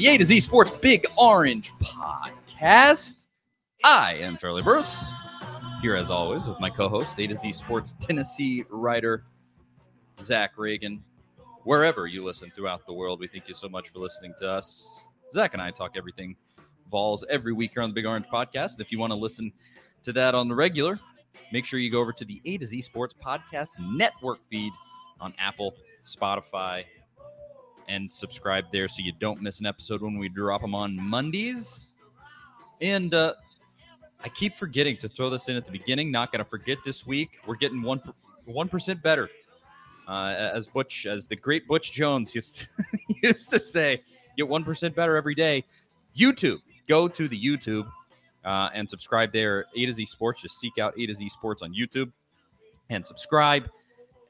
And the A to Z Sports Big Orange Podcast. I am Charlie Burris, here as always with my co host, A to Z Sports Tennessee writer, Zach Ragan. Wherever you listen throughout the world, we thank you so much for listening to us. Zach and I talk everything Vols every week here on the Big Orange Podcast. If you want to listen to that on the regular, make sure you go over to the A to Z Sports Podcast Network feed on Apple, Spotify, and subscribe there so you don't miss an episode when we drop them on Mondays. And uh, I keep forgetting to throw this in at the beginning. Not going to forget this week. We're getting one one percent better. Uh, as Butch, as the great Butch Jones used to, used to say, get one percent better every day. YouTube, go to the YouTube uh, and subscribe there. A to Z Sports. Just seek out A to Z Sports on YouTube and subscribe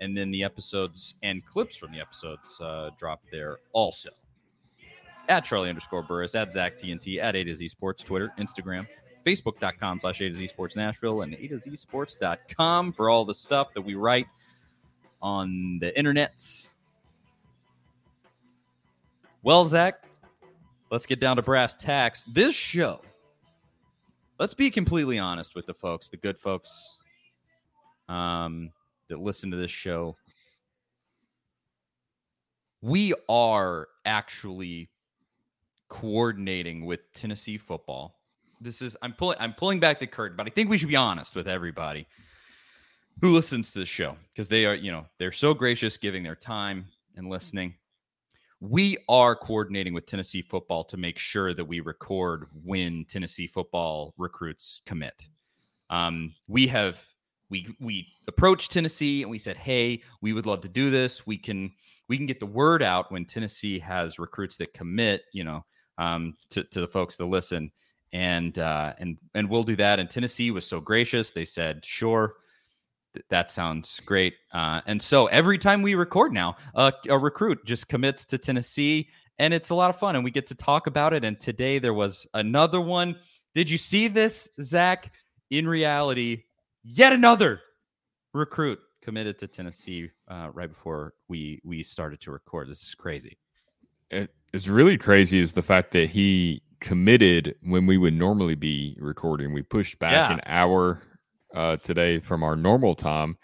and then the episodes and clips from the episodes uh, drop there also. At Charlie underscore Burris, at Zach TNT, at A to Z Sports, Twitter, Instagram, Facebook.com slash A to Z Sports Nashville, and A to Z Sports.com for all the stuff that we write on the internet. Well, Zach, let's get down to brass tacks. This show, let's be completely honest with the folks, the good folks. Um, that listen to this show, we are actually coordinating with Tennessee football. This is I'm pulling I'm pulling back the curtain, but I think we should be honest with everybody who listens to the show because they are, you know, they're so gracious giving their time and listening. We are coordinating with Tennessee football to make sure that we record when Tennessee football recruits commit. Um, we have we we approached Tennessee and we said, "Hey, we would love to do this. We can we can get the word out when Tennessee has recruits that commit, you know, um, to to the folks to listen, and uh, and and we'll do that." And Tennessee was so gracious; they said, "Sure." that sounds great. Uh, and so every time we record now, uh, a recruit just commits to Tennessee, and it's a lot of fun, and we get to talk about it. And today there was another one. Did you see this, Zach? In reality, yet another recruit committed to Tennessee uh, right before we we started to record. This is crazy. It's really crazy is the fact that he committed when we would normally be recording. We pushed back yeah. an hour uh, today from our normal time.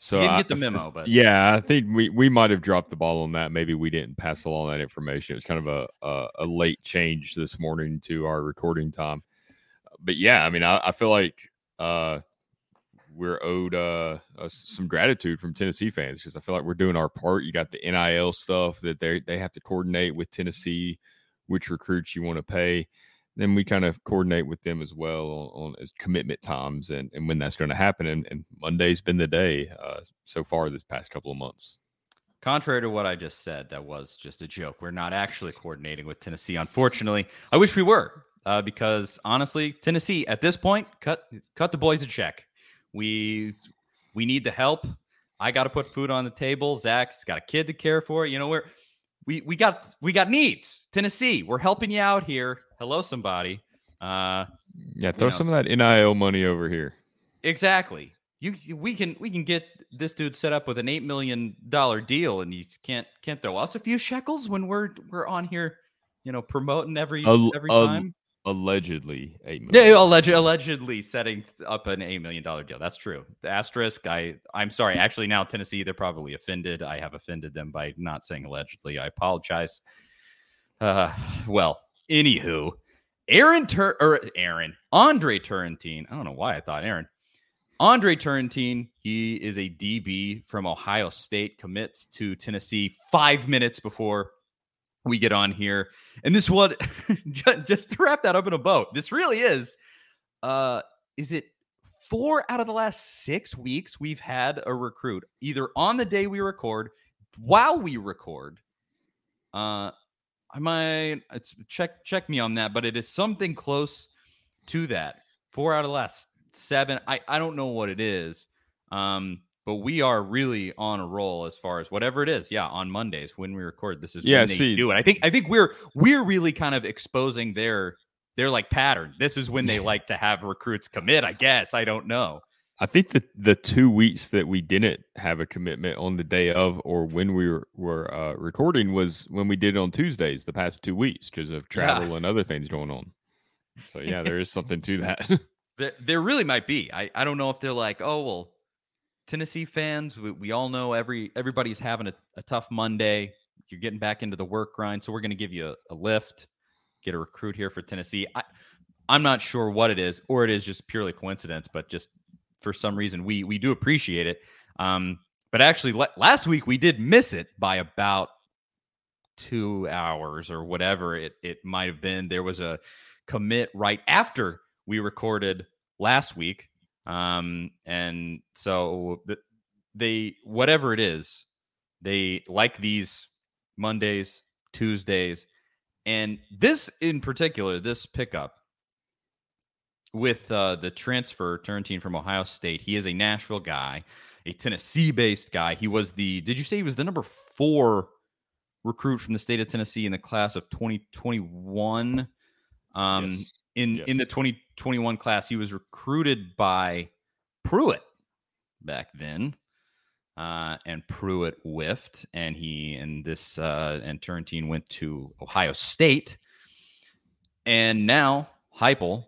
So you didn't get the memo, but yeah, I think we, we might have dropped the ball on that. Maybe we didn't pass along that information. It was kind of a, a, a late change this morning to our recording time. But yeah, I mean, I, I feel like uh, we're owed uh, uh, some gratitude from Tennessee fans because I feel like we're doing our part. You got the NIL stuff that they they have to coordinate with Tennessee, which recruits you want to pay. Then we kind of coordinate with them as well on, on commitment times and, and when that's going to happen. And, and, Monday's been the day uh, so far this past couple of months. Contrary to what I just said, that was just a joke. We're not actually coordinating with Tennessee, unfortunately. I wish we were, uh, because honestly, Tennessee at this point cut cut the boys a check. We we need the help. I got to put food on the table. Zach's got a kid to care for. You know, we're we we got we got needs. Tennessee, we're helping you out here. Hello, somebody. Uh, yeah, throw you know, some of that NIL money over here. Exactly. You we can we can get this dude set up with an eight million dollar deal, and he can't can't throw us a few shekels when we're we're on here, you know, promoting every a, every a, time allegedly eight million. Yeah, alleged, allegedly setting up an eight million dollar deal. That's true. The asterisk. I I'm sorry. Actually, now Tennessee, they're probably offended. I have offended them by not saying allegedly. I apologize. Uh, well, anywho, Aaron Tur or Aaron Andre Turrentine. I don't know why I thought Aaron. Andre Turrentine, he is a DB from Ohio State, commits to Tennessee five minutes before we get on here. And this one, just to wrap that up in a bow, this really is, uh, is it four out of the last six weeks we've had a recruit either on the day we record, while we record. Uh, I might check check me on that, but it is something close to that. Four out of the last seven. I I don't know what it is. Um, but we are really on a roll as far as whatever it is. Yeah, on Mondays when we record, this is yeah, when they see, do it. I think I think we're we're really kind of exposing their their like pattern. This is when they like to have recruits commit. I guess I don't know. I think that the two weeks that we didn't have a commitment on the day of or when we were, were uh, recording was when we did it on Tuesdays the past two weeks because of travel yeah. and other things going on. So yeah, there is something to that. there, there really might be. I, I don't know if they're like, oh well, Tennessee fans, we, we all know every everybody's having a, a, tough Monday. You're getting back into the work grind, so we're going to give you a, a, lift, get a recruit here for Tennessee. I, I'm not sure what it is, or it is just purely coincidence, but just for some reason we we do appreciate it. Um, but actually, le- last week we did miss it by about two hours or whatever it it might have been. There was a commit right after we recorded last week, um, and so they whatever it is, they like these Mondays, Tuesdays, and this in particular, this pickup with uh, the transfer Turrentine from Ohio State. He is a Nashville guy, a Tennessee based guy. He was the, did you say he was the number four recruit from the state of Tennessee in the class of 2021? Um, yes. In, yes. in the 2021 class, he was recruited by Pruitt back then. Uh, and Pruitt whiffed, and he and this uh, and Turrentine went to Ohio State, and now Heupel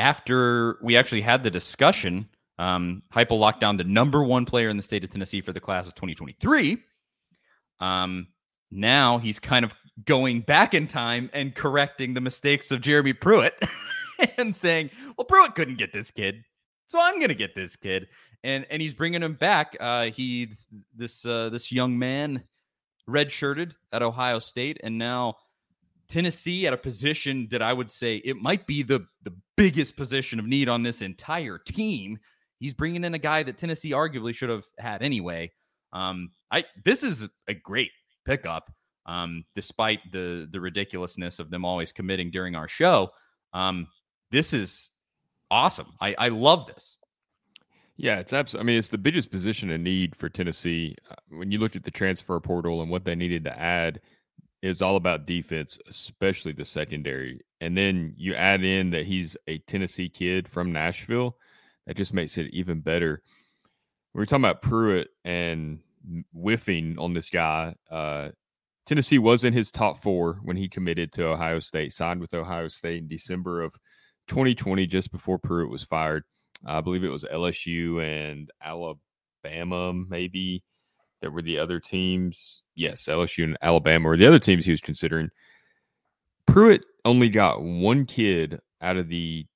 after we actually had the discussion, um, Heupel locked down the number one player in the state of Tennessee for the class of 2023. Um, now he's kind of going back in time and correcting the mistakes of Jeremy Pruitt and saying, "Well, Pruitt couldn't get this kid, so I'm going to get this kid." And and he's bringing him back. Uh, he this uh, this young man redshirted at Ohio State, and now Tennessee at a position that I would say it might be the the biggest position of need on this entire team. He's bringing in a guy that Tennessee arguably should have had anyway. Um, I this is a great pickup, um, despite the the ridiculousness of them always committing during our show. Um, this is awesome. I, I love this. Yeah, it's absolutely. I mean, it's the biggest position of need for Tennessee. Uh, when you look at the transfer portal and what they needed to add, it's all about defense, especially the secondary. And then you add in that he's a Tennessee kid from Nashville. That just makes it even better. We are talking about Pruitt and whiffing on this guy. Uh, Tennessee was in his top four when he committed to Ohio State, signed with Ohio State in December of 2020, just before Pruitt was fired. I believe it was LSU and Alabama, maybe that were the other teams. Yes, LSU and Alabama were the other teams he was considering. Pruitt only got one kid out of the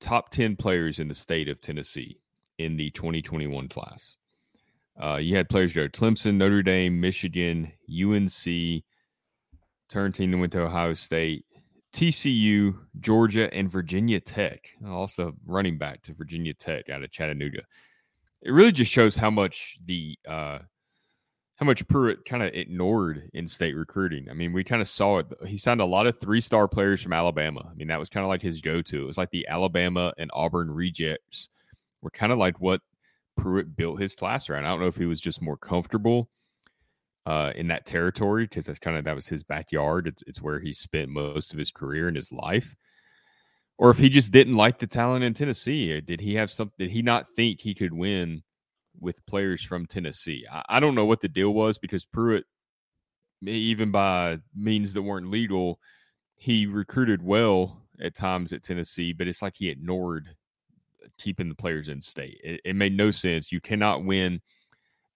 top 10 players in the state of Tennessee in the 2021 class. Uh, you had players go Clemson, Notre Dame, Michigan, UNC, Turrentine went to Ohio State, TCU, Georgia, and Virginia Tech. Also running back to Virginia Tech out of Chattanooga. It really just shows how much the uh, how much Pruitt kind of ignored in state recruiting. I mean, we kind of saw it. He signed a lot of three star players from Alabama. I mean, that was kind of like his go to. It was like the Alabama and Auburn rejects were kind of like what Pruitt built his class around. I don't know if he was just more comfortable uh, in that territory because that's kind of that was his backyard. It's, it's where he spent most of his career and his life. Or if he just didn't like the talent in Tennessee, or did he have something? Did he not think he could win with players from Tennessee. I, I don't know what the deal was because Pruitt, even by means that weren't legal, he recruited well at times at Tennessee, but it's like he ignored keeping the players in state. It, it, made no sense. You cannot win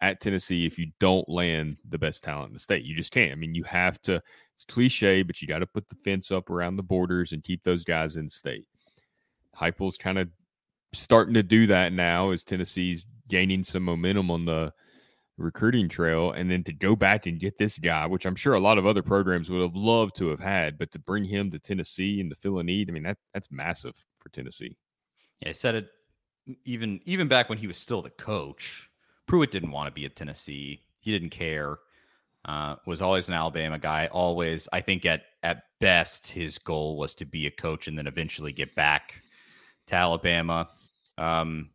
at Tennessee if you don't land the best talent in the state. You just can't. I mean, you have to, it's cliche, but you got to put the fence up around the borders and keep those guys in state. Heupel's kind of starting to do that now as Tennessee's gaining some momentum on the recruiting trail and then to go back and get this guy which i'm sure a lot of other programs would have loved to have had but to bring him to tennessee and to fill a need i mean that that's massive for tennessee yeah i said it even even back when he was still the coach. Pruitt didn't want to be at tennessee. He didn't care. Uh, was always an alabama guy always i think at at best his goal was to be a coach and then eventually get back to alabama. Um,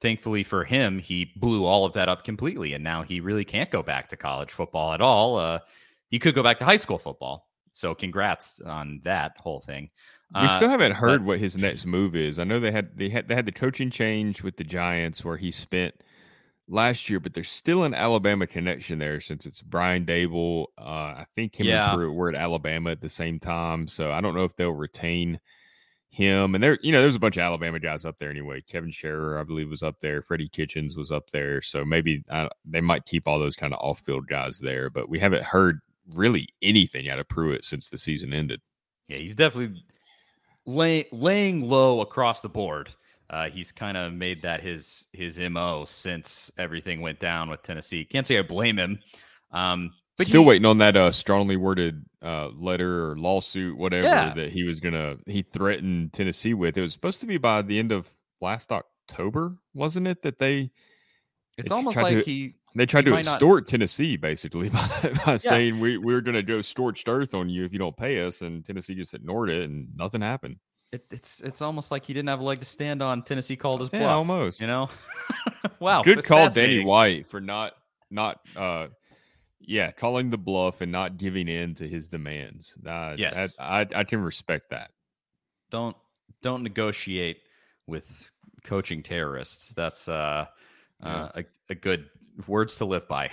thankfully for him, he blew all of that up completely, and now he really can't go back to college football at all. Uh, he could go back to high school football. So congrats on that whole thing. We Uh, still haven't heard but- what his next move is. I know they had they had they had the coaching change with the Giants where he spent last year, but there's still an Alabama connection there since it's Brian Daboll. Uh, I think him Yeah. and Pruitt were at Alabama at the same time, so I don't know if they'll retain him. And there, you know, there's a bunch of Alabama guys up there anyway. Kevin Sherrer, I believe, was up there. Freddie Kitchens was up there, so maybe uh, they might keep all those kind of off-field guys there. But we haven't heard really anything out of Pruitt since the season ended. Yeah, he's definitely lay, laying low across the board. Uh, he's kind of made that his his mo since everything went down with Tennessee. Can't say I blame him. Um, but Still he- waiting on that uh, strongly worded uh, letter or lawsuit, whatever Yeah. that he was gonna he threatened Tennessee with. It was supposed to be by the end of last October, wasn't it? That they It's almost tried to- like he. they tried He to might not- extort Tennessee basically by, by saying we we're gonna go scorched earth on you if you don't pay us, and Tennessee just ignored it and nothing happened. It, it's it's almost like he didn't have a leg to stand on. Tennessee called his Yeah, bluff. almost. You know. wow. Good call, Danny. White, for not not uh yeah calling the bluff and not giving in to his demands. Uh, Yes. I I can respect that. Don't don't negotiate with coaching terrorists. That's uh, Yeah. Uh a, a good words to live by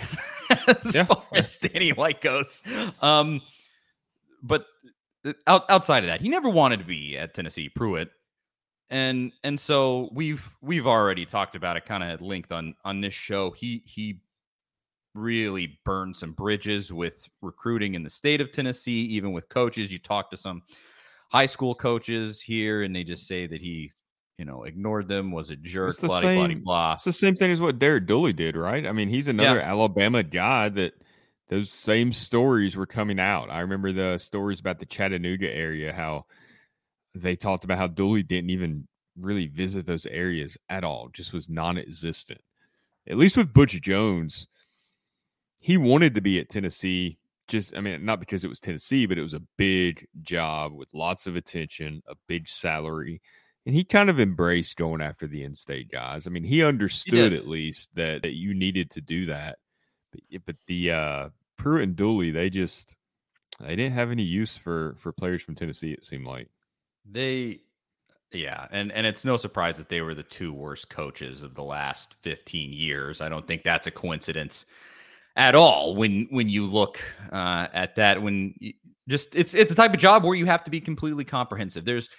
as Yeah. far as Danny White goes. Um, but uh, out, outside of that, he never wanted to be at Tennessee. Pruitt, and and so we've we've already talked about it kind of at length on on this show. He he really burned some bridges with recruiting in the state of Tennessee, even with coaches. You talk to some high school coaches here, and they just say that he, you know, ignored them, was a jerk, It's the blah, blah, blah, same- blah. It's the same thing as what Derek Dooley did, right? I mean, he's another Alabama guy that those same stories were coming out. I remember the stories about the Chattanooga area, how they talked about how Dooley didn't even really visit those areas at all, just was non existent. At least with Butch Jones, he wanted to be at Tennessee. Just, I mean, not because it was Tennessee, but it was a big job with lots of attention, a big salary and he kind of embraced going after the in-state guys. I mean, he understood did. at least that, that you needed to do that. But, but the uh, Pruitt and Dooley, they just they didn't have any use for for players from Tennessee. It seemed like. They, yeah, and and it's no surprise that they were the two worst coaches of the last fifteen years. I don't think that's a coincidence at all. When when you look uh, at that, when you, just it's it's a type of job where you have to be completely comprehensive. There's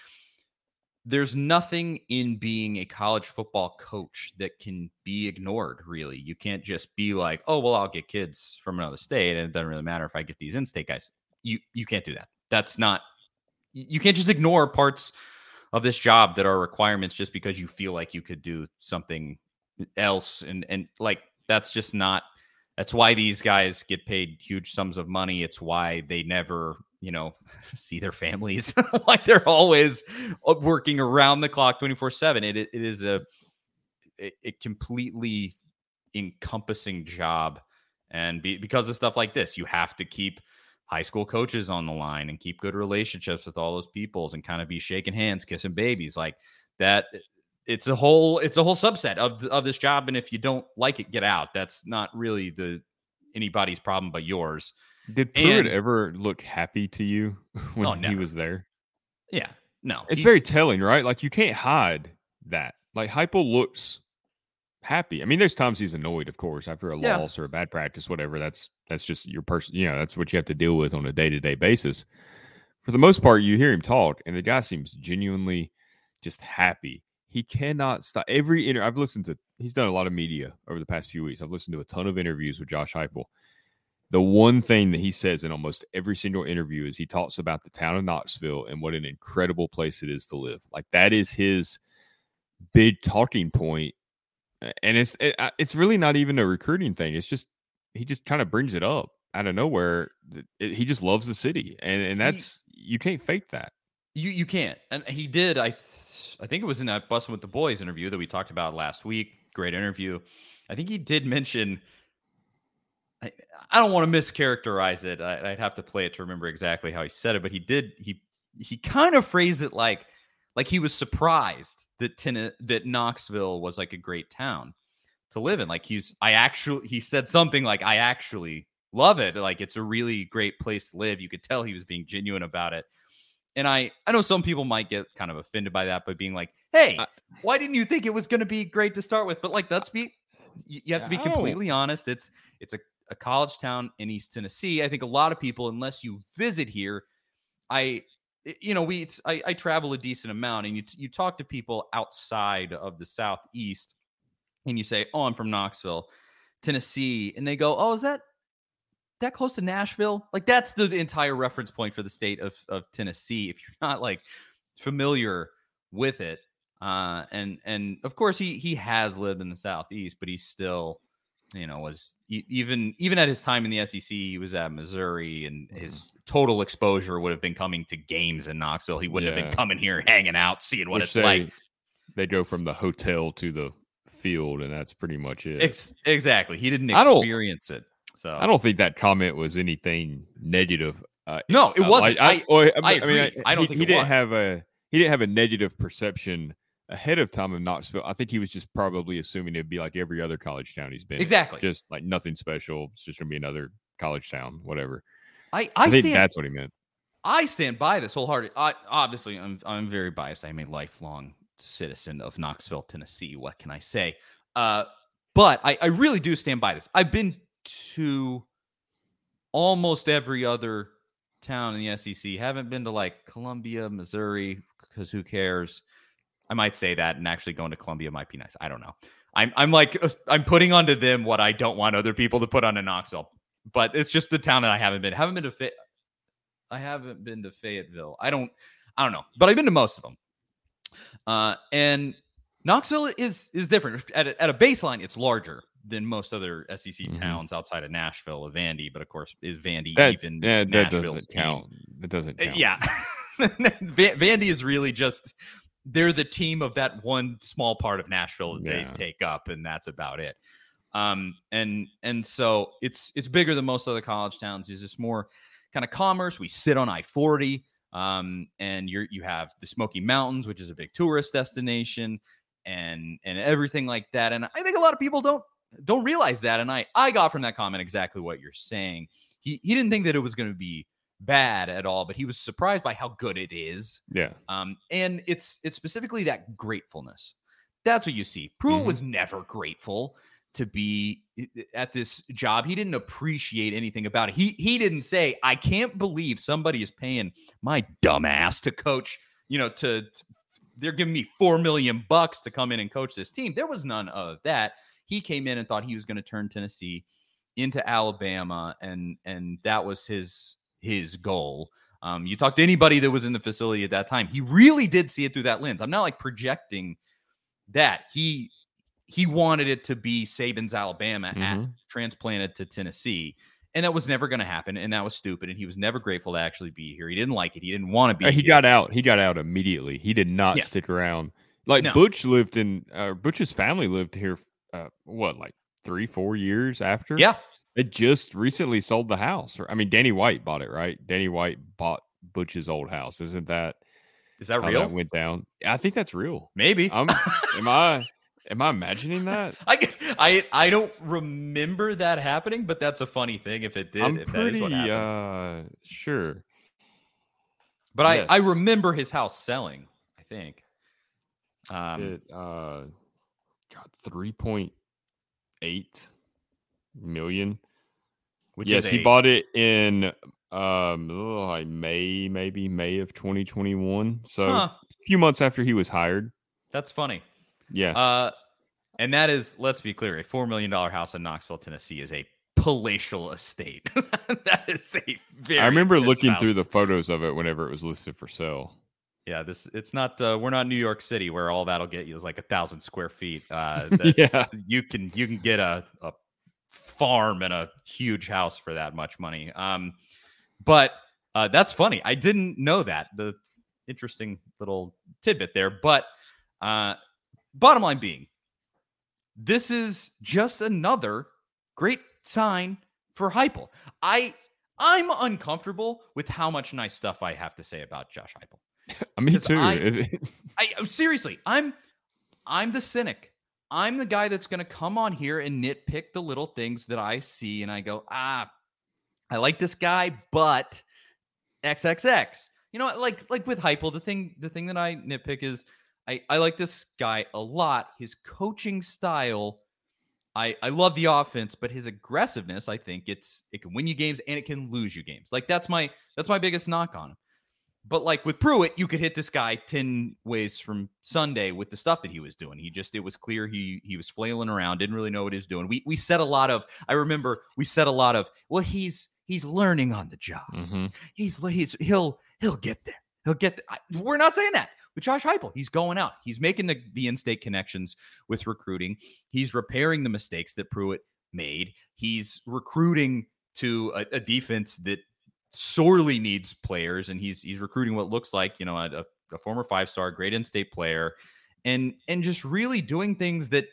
there's nothing in being a college football coach that can be ignored really. You can't just be like oh well i'll get kids from another state and it doesn't really matter if i get these in-state guys. You you can't do that. That's not you can't just ignore parts of this job that are requirements just because you feel like you could do something else and and like that's just not that's why these guys get paid huge sums of money. It's why they never you know see their families. Like they're always uh, working around the clock 24 7 it, it is a a completely encompassing job. And be, because of stuff like this you have to keep high school coaches on the line and keep good relationships with all those peoples and kind of be shaking hands kissing babies. Like that it's a whole it's a whole subset of of this job. And if you don't like it get out. That's not really the anybody's problem but yours Did Pruitt And- ever look happy to you when Oh, he was there? yeah no It's very telling, right? Like you can't hide that. Like Heupel looks happy. I mean, there's times he's annoyed, of course, after a Yeah. loss or a bad practice, whatever. That's that's just your person. You know, that's what you have to deal with on a day to day basis. For the most part, you hear him talk, and the guy seems genuinely just happy. He cannot stop. Every inter, I've listened to. He's done a lot of media over the past few weeks. I've listened to a ton of interviews with Josh Heupel. The one thing that he says in almost every single interview is he talks about the town of Knoxville and what an incredible place it is to live. Like that is his big talking and it's it, it's really not even a recruiting thing. It's just he just kind of brings it up out of nowhere. It- he just loves the city, and and He- that's you can't fake that. You you can't. And he did. I th- I think it was in that Bussin' with the Boys interview that we talked about last week. Great interview. I think he did mention. I, I don't want to mischaracterize it. I, I'd have to play it to remember exactly how he said it, but he did. He he kind of phrased it like like he was surprised that Ten- that Knoxville was like a great town to live in. Like he's I actually he said something like I actually love it. Like it's a really great place to live. You could tell he was being genuine about it. And I I know some people might get kind of offended by that by being like, "Hey, I- why didn't you think it was going to be great to start with?" But like let's be you you have to be completely honest. It's it's a, a college town in East Tennessee. I think a lot of people unless you visit here, I you know, we I, I travel a decent amount and you you talk to people outside of the southeast and you say, "Oh, I'm from Knoxville, Tennessee." And they go, "Oh, is that that close to Nashville?" Like that's the entire reference point for the state of of Tennessee if you're not like familiar with it. Uh and and of course he he has lived in the southeast, but he's still you know was even even at his time in the SEC he was at Missouri and his total exposure would have been coming to games in Knoxville he wouldn't have been coming here hanging out seeing what Which it's they, like They go from the hotel to the field, and that's pretty much it. Ex- exactly he didn't experience it so I don't think that comment was anything negative. Uh, no it uh, wasn't like, I, I, I I mean. I don't he, think he it didn't was. have a he didn't have a negative perception ahead of time of Knoxville. I think he was just probably assuming it'd be like every other college town he's been. in. Exactly. just like nothing special. It's just gonna be another college town, whatever. I, I, I think stand that's what he meant. I stand by this wholeheartedly. I, obviously, I'm I'm very biased. I'm a lifelong citizen of Knoxville, Tennessee. What can I say? Uh, but I, I really do stand by this. I've been to almost every other town in the SEC. Haven't been to like Columbia, Missouri, because who cares? I might say that, and actually going to Columbia might be nice. I don't know. I'm I'm like uh, I'm putting onto them what I don't want other people to put onto Knoxville. But it's just the town that I haven't been. Haven't been to Fay- I haven't been to Fayetteville. I don't I don't know, but I've been to most of them. Uh, and Knoxville is is different. At a, at a baseline, it's larger than most other SEC Mhm. towns outside of Nashville, of Vandy. But of course, is Vandy That even yeah, that Nashville's doesn't team? count. That doesn't Uh, count. Yeah. Vandy is really just they're the team of that one small part of Nashville that Yeah. they take up, and that's about it. Um, and and so it's it's bigger than most other college towns. It's just more kind of commerce. We sit on I forty, um, and you're you have the Smoky Mountains, which is a big tourist destination, and and everything like that. And I think a lot of people don't don't realize that. And I I got from that comment exactly what you're saying. He he didn't think that it was going to be bad at all, but he was surprised by how good it is. Yeah. Um, and it's it's specifically that gratefulness. That's what you see. Pruitt Mhm. was never grateful to be i- i- at this job. He didn't appreciate anything about it. He he didn't say, "I can't believe somebody is paying my dumbass to coach." You know, to, to- they're giving me four million bucks to come in and coach this team. There was none of that. He came in and thought he was going to turn Tennessee into Alabama, and and that was his his goal. Um, you talk to anybody that was in the facility at that time, he really did see it through that lens. I'm not like projecting that he he wanted it to be Saban's Alabama at Mhm. transplanted to Tennessee. And that was never going to happen. And that was stupid. And he was never grateful to actually be here. He didn't like it. He didn't want to be Uh, he here. got out. He got out immediately. He did not Yeah. stick around. Like No. Butch lived in. Uh, Butch's family lived here. Uh, what, like three, four years after? Yeah. It just recently sold the house. I mean, Danny White bought it, right? Danny White bought Butch's old house. Isn't that Is that real? that went down? I think that's real. Maybe. I'm. am I? Am I imagining that? I, I I don't remember that happening, but that's a funny thing if it did. I'm if that is pretty uh sure. but I, I remember his house selling, I think. Um, it uh got three point eight million. Which yes, he a- bought it in um oh, like May, maybe May of 2021. So Huh, a few months after he was hired. that's funny. Yeah. Uh, and that is, let's be clear, a four million dollar house in Knoxville, Tennessee, is a palatial estate. that is a very. I remember looking house. through the photos of it whenever it was listed for sale. Yeah, this it's not. Uh, we're not New York City where all that'll get you is like a thousand square feet. Uh, that's- Yeah. you can you can get a, a farm and a huge house for that much money. Um, but uh, that's funny. I didn't know that. The interesting little tidbit there. But uh, bottom line being, this is just another great sign for Heupel. I I'm uncomfortable with how much nice stuff I have to say about Josh Heupel. Me too. I- I seriously, I'm I'm the cynic. I'm the guy that's going to come on here and nitpick the little things that I see and I go, "Ah, I like this guy, but XXX. You know, like like with Heupel, the thing the thing that I nitpick is I I like this guy a lot. His coaching style, I I love the offense, but his aggressiveness, I think it's it can win you games and it can lose you games. Like that's my that's my biggest knock on him. But like with Pruitt, you could hit this guy 10 ways from Sunday with the stuff that he was doing. He just it was clear he he was flailing around, didn't really know what he was doing. We we said a lot of I remember we said a lot of, well, he's he's learning on the job. Mm-hmm. He's he's he'll he'll get there. He'll get there. We're not saying that. With Josh Heupel, he's going out. He's making the, the in-state connections with recruiting. He's repairing the mistakes that Pruitt made. He's recruiting to a, a defense that sorely needs players, and he's he's recruiting what looks like you know a, a former five star, great in state player, and and just really doing things that,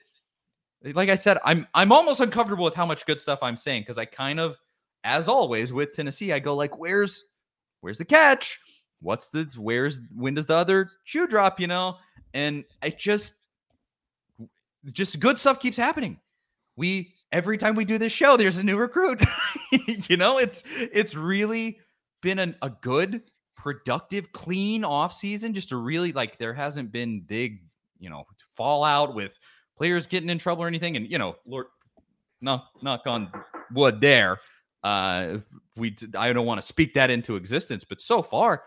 like I said, I'm I'm almost uncomfortable with how much good stuff I'm saying because I kind of, as always with Tennessee, I go like, where's where's the catch? What's the where's when does the other shoe drop? You know, and I just just good stuff keeps happening. We every time we do this show, there's a new recruit. you know, it's it's really been an, a good, productive, clean off season. Just to really like, there hasn't been big, you know, fallout with players getting in trouble or anything. And you know, Lord, knock knock on wood there. Uh, we I don't want to speak that into existence, but so far,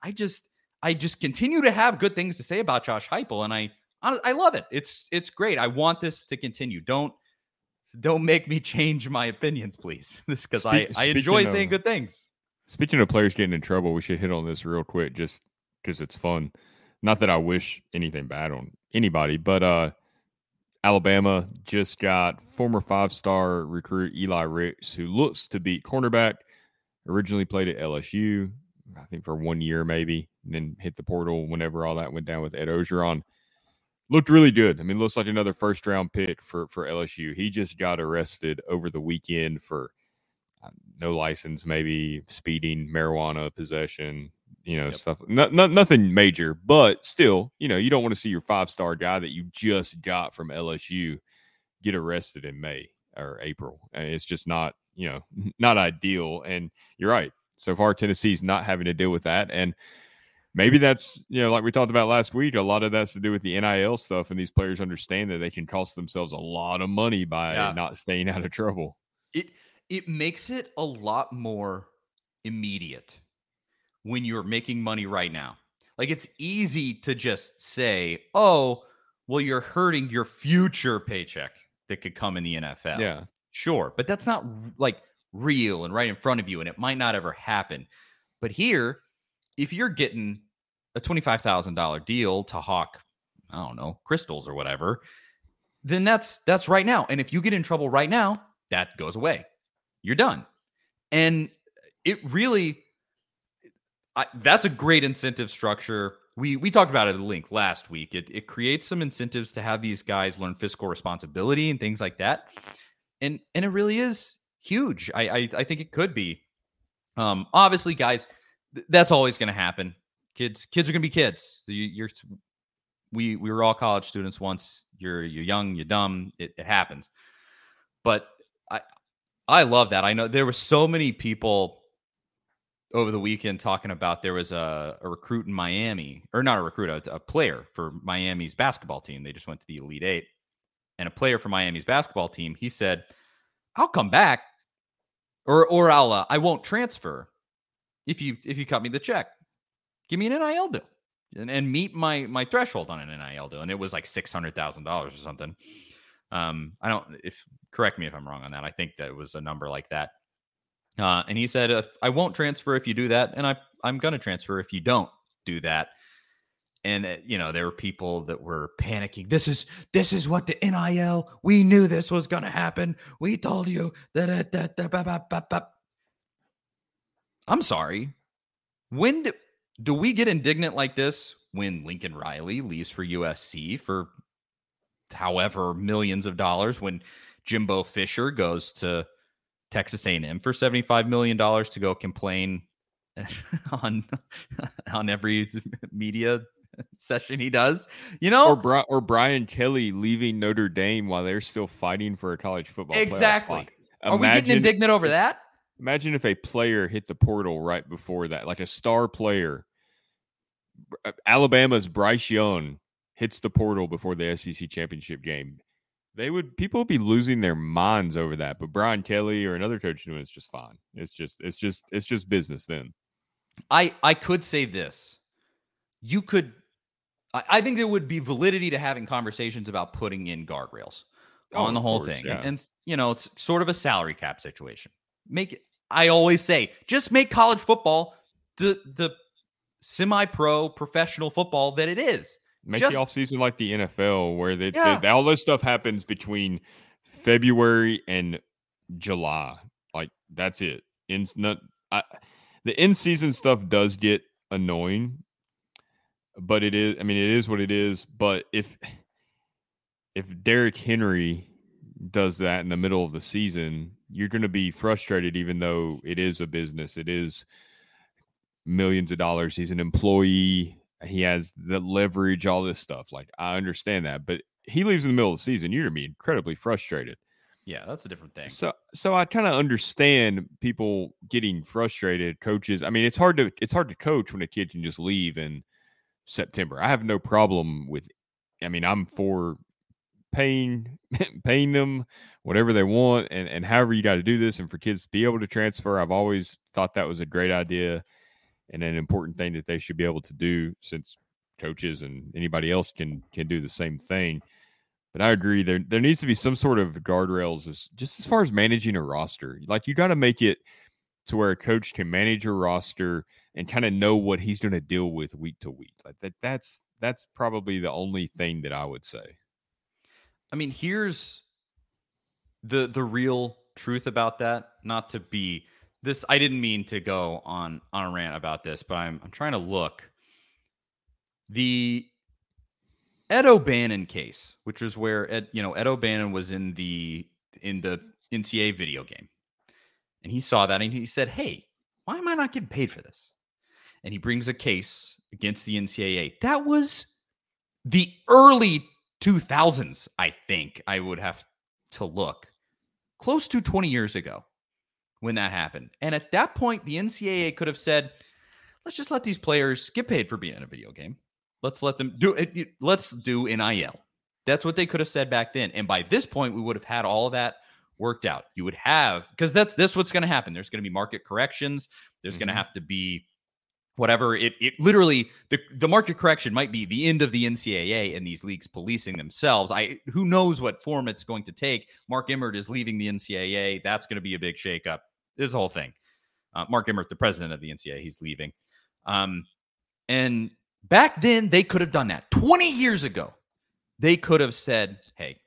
I just I just continue to have good things to say about Josh Heupel, and I I love it. It's it's great. I want this to continue. Don't don't make me change my opinions, please. This because I, I enjoy saying good things. Speaking of players getting in trouble, we should hit on this real quick just because it's fun. Not that I wish anything bad on anybody, but uh Alabama just got former five star recruit Eli Ricks, who looks to beat cornerback. Originally played at LSU, I think for one year maybe, and then hit the portal whenever all that went down with Ed Orgeron looked really good. I mean, looks like another first round pick for for LSU. He just got arrested over the weekend for uh, no license, maybe speeding, marijuana possession, you know, yep. stuff. No, no, nothing major, but still, you know, you don't want to see your five star guy that you just got from LSU get arrested in May or April. It's just not, you know, not ideal. And you're right. So far, Tennessee's not having to deal with that. And maybe that's you know like we talked about last week a lot of that's to do with the nil stuff and these players understand that they can cost themselves a lot of money by yeah. not staying out of trouble. It it makes it a lot more immediate when you're making money right now. Like it's easy to just say oh well you're hurting your future paycheck that could come in the nfl yeah. Sure but that's not like real and right in front of you and it might not ever happen. But here if you're getting a $25,000 deal to hawk, I don't know, crystals or whatever, then that's that's right now. And if you get in trouble right now, that goes away. You're done. And it really I, that's a great incentive structure. We we talked about it at link last week. It it creates some incentives to have these guys learn fiscal responsibility and things like that. And and it really is huge. I I, I think it could be. Um obviously guys that's always going to happen. Kids, kids are going to be kids. You, are we we were all college students once. You're you're young, you're dumb. It, it happens. But I I love that. I know there were so many people over the weekend talking about there was a, a recruit in Miami, or not a recruit, a, a, player for Miami's basketball team. They just went to the Elite Eight. And a player for Miami's basketball team, he said, I'll come back or or I'll uh, I won't transfer if you if you cut me the check. Give me an NIL deal and, and meet my my threshold on an NIL deal. And it was like six hundred thousand dollars or something. Um, I don't if correct me if I'm wrong on that. I think that was a number like that. Uh, and he said, uh, "I won't transfer if you do that, and I I'm gonna transfer if you don't do that." And uh, you know there were people that were panicking. This is this is what the NIL. We knew this was gonna happen. We told you that. I'm sorry. When do, do we get indignant like this when Lincoln Riley leaves for USC for however millions of dollars when Jimbo Fisher goes to Texas A&M for 75 million dollars to go complain on on every media session he does, you know, or Bri- or Brian Kelly leaving Notre Dame while they're still fighting for a college football. Exactly. Are we getting indignant over that? Imagine if a player hit the portal right before that, like a star player. uh, Alabama's Bryce Young hits the portal before the SEC championship game. They would people would be losing their minds over that. But Brian Kelly or another coach doing it's just fine. It's just it's just it's just business then. I I could say this. You could I, I think there would be validity to having conversations about putting in guardrails Oh, on the whole course, thing. yeah. And, and you know, it's sort of a salary cap situation. Make it I always say, just make college football the the semi-pro professional football that it is. Make Just- the offseason like the NFL where they, Yeah. they- all this stuff happens between February and July. Like that's it. In not I, the in season stuff does get annoying, but it is. I mean, it is what it is. But if if Derrick Henry does that in the middle of the season, you're going to be frustrated, even though it is a business. It is millions of dollars. He's an employee. He has the leverage, all this stuff. Like I understand that, but he leaves in the middle of the season. You're going to be incredibly frustrated. Yeah, that's a different thing. So, so I kind of understand people getting frustrated. Coaches, I mean, it's hard to it's hard to coach when a kid can just leave in September. I have no problem with. I mean, I'm for paying paying them whatever they want, and and however you got to do this, and for kids to be able to transfer. I've always thought that was a great idea and an important thing that they should be able to do since coaches and anybody else can can do the same thing. But I agree there there needs to be some sort of guardrails as just as far as managing a roster. Like you got to make it to where a coach can manage a roster and kind of know what he's going to deal with week to week. Like that that's that's probably the only thing that I would say. I mean, here's the the real truth about that. Not to be this, I didn't mean to go on on a rant about this, but I'm I'm trying to look. The Ed O'Bannon case, which is where Ed, you know, Ed O'Bannon was in the in the NCAA video game, and he saw that and he said, "Hey, why am I not getting paid for this?" And he brings a case against the NCAA. That was the early 2000s, I think I would have to look close to 20 years ago when that happened. And at that point, the NCAA could have said, let's just let these players get paid for being in a video game. Let's let them do it. Let's do NIL. That's what they could have said back then. And by this point, we would have had all of that worked out. You would have, because that's this what's going to happen. There's going to be market corrections. There's going to mm-hmm. have to be whatever it it literally the the market correction might be the end of the NCAA and these leagues policing themselves. I who knows what form it's going to take. Mark Emmert is leaving the NCAA. That's going to be a big shakeup. This whole thing. Uh, Mark Emmert, the president of the NCAA, he's leaving. Um, and back then they could have done that. Twenty years ago, they could have said, "Hey,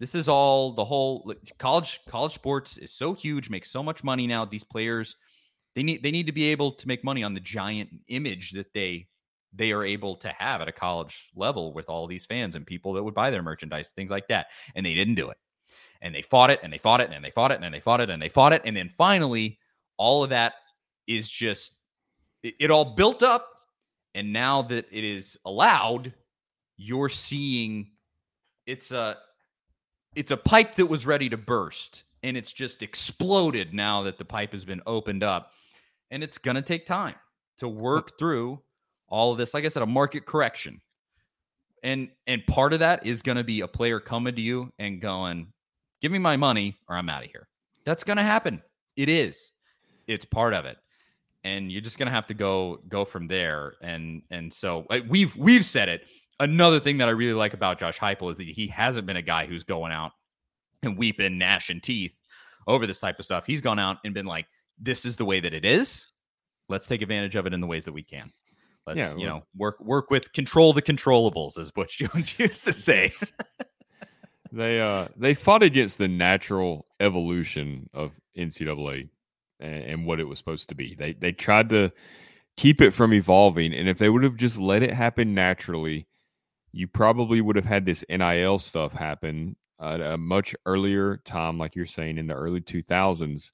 this is all the whole college college sports is so huge, makes so much money now. These players." They need they need to be able to make money on the giant image that they they are able to have at a college level with all these fans and people that would buy their merchandise things like that and they didn't do it. And they fought it and they fought it and they fought it and they fought it and they fought it and then finally all of that is just it, it all built up and now that it is allowed you're seeing it's a it's a pipe that was ready to burst and it's just exploded now that the pipe has been opened up and it's going to take time to work through all of this like i said a market correction. And and part of that is going to be a player coming to you and going give me my money or i'm out of here. That's going to happen. It is. It's part of it. And you're just going to have to go go from there. And and so we've we've said it. Another thing that i really like about josh heupel is that he hasn't been a guy who's going out and weeping gnashing teeth over this type of stuff. He's gone out and been like this is the way that it is. Let's take advantage of it in the ways that we can. Let's Yeah, you know work work with control the controllables as butch jones used to say. They uh they fought against the natural evolution of NCAA and, and what it was supposed to be. They they tried to keep it from evolving, and if they would have just let it happen naturally, you probably would have had this NIL stuff happen at a much earlier time, like you're saying in the early 2000s,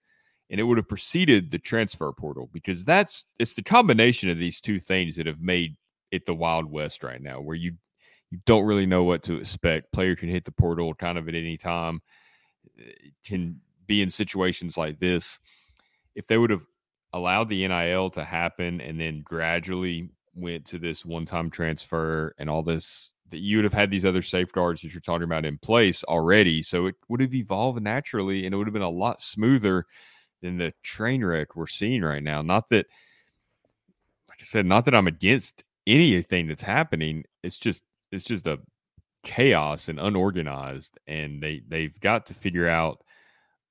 and it would have preceded the transfer portal because that's it's the combination of these two things that have made it the Wild West right now, where you you don't really know what to expect. Player can hit the portal kind of at any time, eh, can be in situations like this. if they would have allowed the NIL to happen and then gradually went to this one-time transfer and all this that you would have had these other safeguards that you're talking about in place already so it would have evolved naturally and it would have been a lot smoother than the train wreck we're seeing right now not that like i said not that i'm against anything that's happening it's just it's just a chaos and unorganized and they they've got to figure out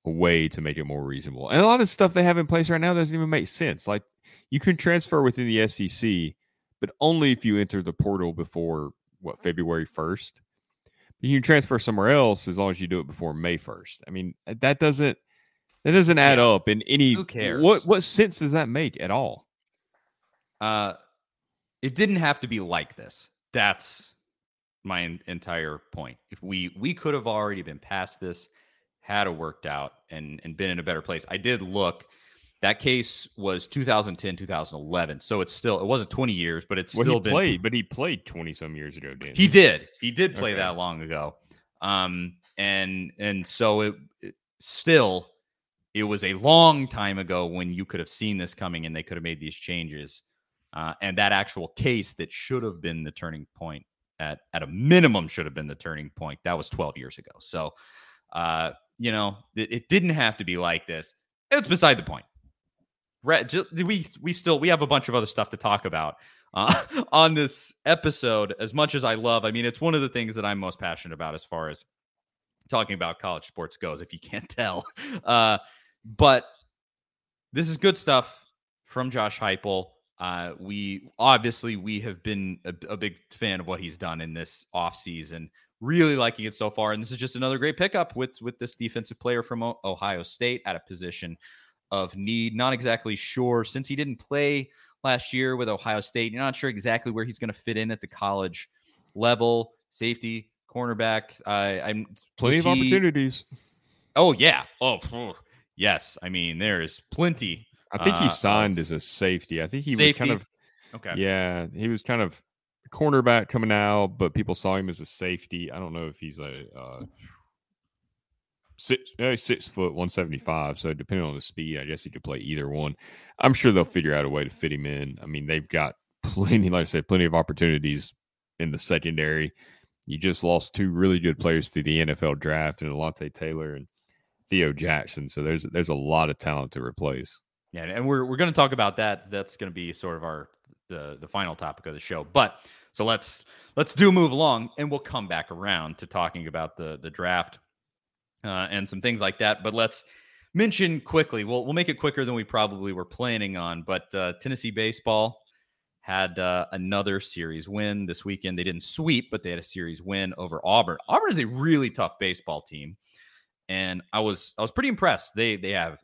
a way to make it more reasonable and a lot of stuff they have in place right now doesn't even make sense like you can transfer within the sec but only if you enter the portal before what February first. You can transfer somewhere else as long as you do it before May first. I mean, that doesn't that doesn't add Yeah. up in any. Who cares? What what sense does that make at all? Uh, it didn't have to be like this. That's my en- entire point. If we we could have already been past this, had it worked out, and and been in a better place. I did look. That case was 2010, 2011. So it's still it wasn't 20 years, but it's Well, still he been played, but he played twenty some years ago. Didn't He did. He did play Okay. that long ago. Um, and and so it, it still it was a long time ago when you could have seen this coming and they could have made these changes. Uh, and that actual case that should have been the turning point at at a minimum should have been the turning point. That was 12 years ago. So uh, you know, it, it didn't have to be like this. It's beside the point. We we still we have a bunch of other stuff to talk about uh, on this episode. As much as I love, I mean, it's one of the things that I'm most passionate about as far as talking about college sports goes. If you can't tell, uh, but this is good stuff from Josh Heupel. Uh, we obviously we have been a, a big fan of what he's done in this offseason. Really liking it so far, and this is just another great pickup with with this defensive player from O- Ohio State at a position of need. Not exactly sure since he didn't play last year with Ohio State. You're not sure exactly where he's going to fit in at the college level. Safety, cornerback. I I'm plenty of he- opportunities. Oh yeah. Oh phew. Yes. I mean, there's plenty. I think uh, he signed as a safety. I think he was kind of Okay. yeah, he was kind of cornerback coming out, but people saw him as a safety. I don't know if he's a uh, six uh, six foot one seventy five. So depending on the speed, I guess he could play either one. I'm sure they'll figure out a way to fit him in. I mean, they've got plenty, like I said, plenty of opportunities in the secondary. You just lost two really good players through the NFL draft, and Alontae Taylor and Theo Jackson. So there's there's a lot of talent to replace. Yeah, and we're we're going to talk about that. That's going to be sort of our the the final topic of the show. But so let's let's do move along, and we'll come back around to talking about the the draft uh, and some things like that. But let's mention quickly. We'll we'll make it quicker than we probably were planning on. But uh, Tennessee baseball had uh, another series win this weekend. They didn't sweep, but they had a series win over Auburn. Auburn is a really tough baseball team, and I was I was pretty impressed. They they have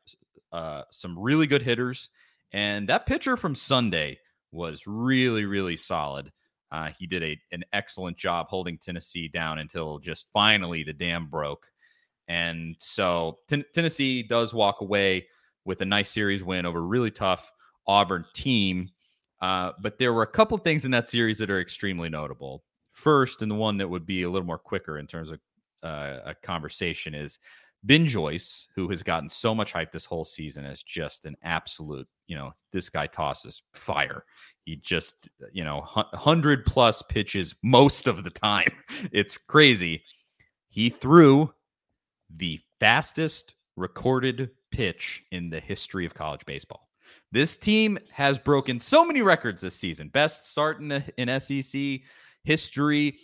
uh, some really good hitters, and that pitcher from Sunday was really really solid. Uh, he did a an excellent job holding Tennessee down until just finally the dam broke, and so Ten- Tennessee does walk away with a nice series win over a really tough Auburn team. Uh, but there were a couple things in that series that are extremely notable. First, and the one that would be a little more quicker in terms of uh, a conversation is Ben Joyce, who has gotten so much hype this whole season as just an absolute, you know, this guy tosses fire. He just, you know, 100 plus pitches most of the time. It's crazy. He threw the fastest recorded pitch in the history of college baseball. This team has broken so many records this season. Best start in the in SEC history.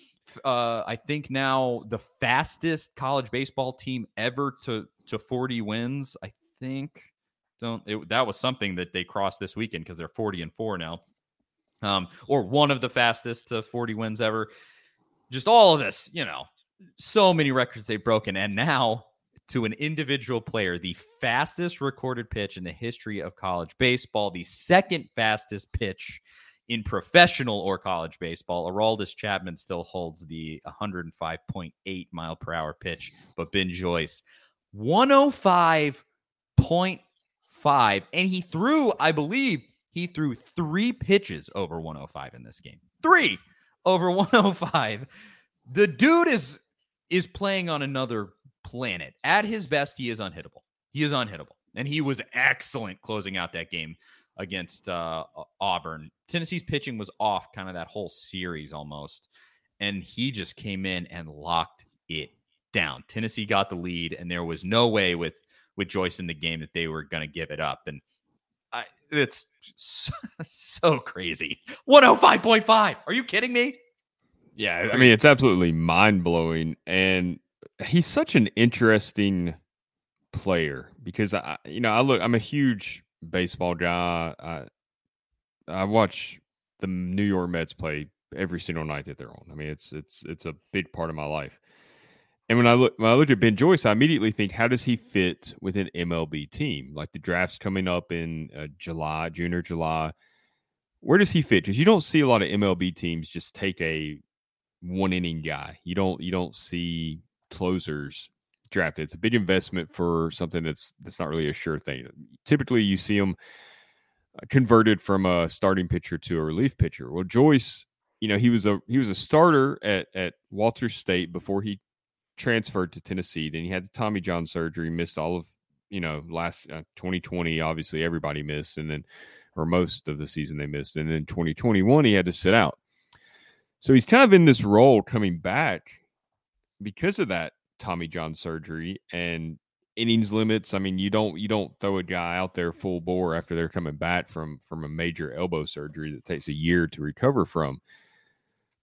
Uh, I think now the fastest college baseball team ever to to 40 wins. I think don't it, that was something that they crossed this weekend because they're 40 and four now, um, or one of the fastest to 40 wins ever. Just all of this, you know, so many records they've broken, and now to an individual player, the fastest recorded pitch in the history of college baseball, the second fastest pitch in professional or college baseball. Aroldis Chapman still holds the 105.8 mile per hour pitch, but Ben Joyce 105.5. And he threw, I believe, he threw three pitches over 105 in this game. Three over 105. The dude is is playing on another planet. At his best, he is unhittable. He is unhittable. and he was excellent closing out that game against uh, Auburn. Tennessee's pitching was off kind of that whole series almost, and he just came in and locked it down. Tennessee got the lead, and there was no way with with Joyce in the game that they were going to give it up. And I, it's so, so crazy. 105.5. Are you kidding me? Yeah, I mean it's absolutely mind blowing, and he's such an interesting player because I, you know, I look, I'm a huge baseball guy. I I watch the New York Mets play every single night that they're on. I mean, it's it's it's a big part of my life. And when I look when I look at Ben Joyce, I immediately think, how does he fit with an MLB team? Like the draft's coming up in uh, July, June or July. Where does he fit? Because you don't see a lot of MLB teams just take a one inning guy. You don't you don't see closers drafted. It's a big investment for something that's that's not really a sure thing. Typically, you see them uh, converted from a starting pitcher to a relief pitcher. Well, Joyce, you know, he was a he was a starter at at Walters State before he transferred to Tennessee. Then he had the Tommy John surgery, missed all of you know last uh, 2020. Obviously, everybody missed, and then or most of the season they missed, and then 2021 he had to sit out. So he's kind of in this role coming back because of that Tommy John surgery and innings limits. I mean, you don't you don't throw a guy out there full bore after they're coming back from from a major elbow surgery that takes a year to recover from.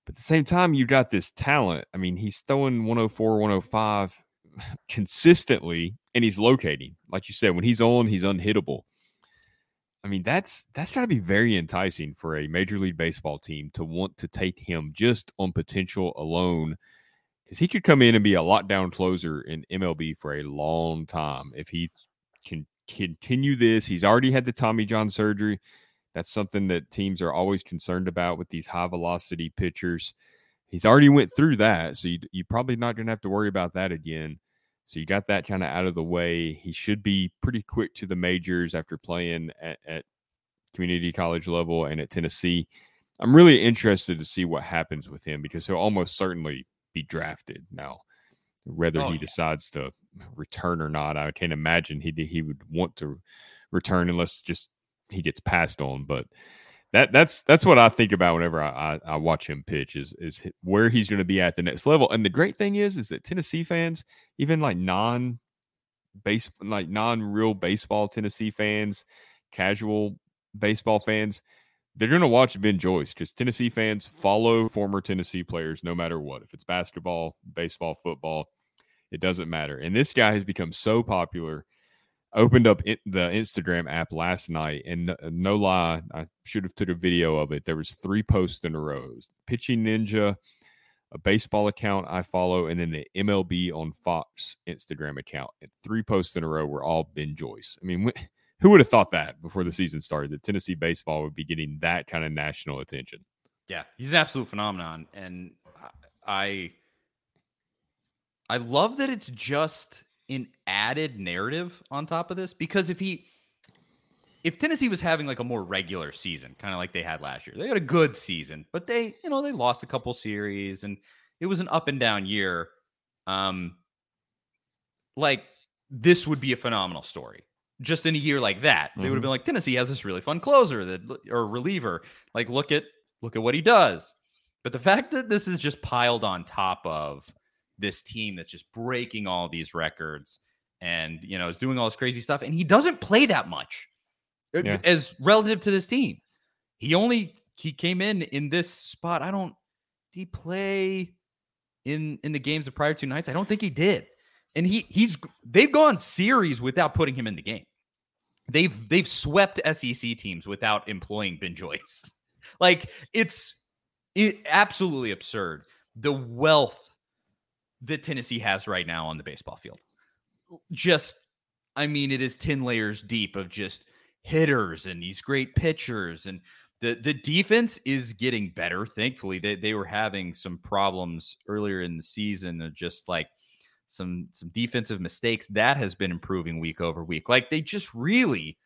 But at the same time, you got this talent. I mean, he's throwing 104, 105 consistently, and he's locating. Like you said, when he's on, he's unhittable. I mean, that's that's got to be very enticing for a major league baseball team to want to take him just on potential alone, because he could come in and be a lockdown closer in MLB for a long time if he can continue this. He's already had the Tommy John surgery. That's something that teams are always concerned about with these high velocity pitchers. He's already went through that, so you, you're probably not going to have to worry about that again. So you got that kind of out of the way. He should be pretty quick to the majors after playing at, at community college level and at Tennessee. I'm really interested to see what happens with him because he'll almost certainly be drafted now. Whether oh, he yeah. decides to return or not, I can't imagine he he would want to return unless just he gets passed on. But that that's that's what I think about whenever I, I, I watch him pitch is is where he's going to be at the next level. And the great thing is is that Tennessee fans, even like non base like non real baseball Tennessee fans, casual baseball fans, they're going to watch Ben Joyce because Tennessee fans follow former Tennessee players no matter what. If it's basketball, baseball, football, it doesn't matter. And this guy has become so popular opened up the Instagram app last night, and no, lie, I should have took a video of it. There was three posts in a row: Pitching Ninja, a baseball account I follow, and then the MLB on Fox Instagram account. And three posts in a row were all Ben Joyce. I mean, who would have thought that before the season started that Tennessee baseball would be getting that kind of national attention? Yeah, he's an absolute phenomenon, and I I love that it's just an added narrative on top of this because if he if Tennessee was having like a more regular season, kind of like they had last year, they had a good season, but they, you know, they lost a couple series and it was an up and down year. Um, like this would be a phenomenal story. Just in a year like that, they mm-hmm. would have been like Tennessee has this really fun closer that or reliever. Like look at look at what he does. But the fact that this is just piled on top of this team that's just breaking all these records and you know is doing all this crazy stuff and he doesn't play that much uh, yeah. as relative to this team he only he came in in this spot i don't did he play in in the games of prior two nights i don't think he did and he he's they've gone series without putting him in the game they've they've swept sec teams without employing ben joyce like it's it, absolutely absurd the wealth that Tennessee has right now on the baseball field. Just, I mean, it is 10 layers deep of just hitters and these great pitchers. And the, the defense is getting better. Thankfully, they, they were having some problems earlier in the season of just like some some defensive mistakes. That has been improving week over week. Like they just really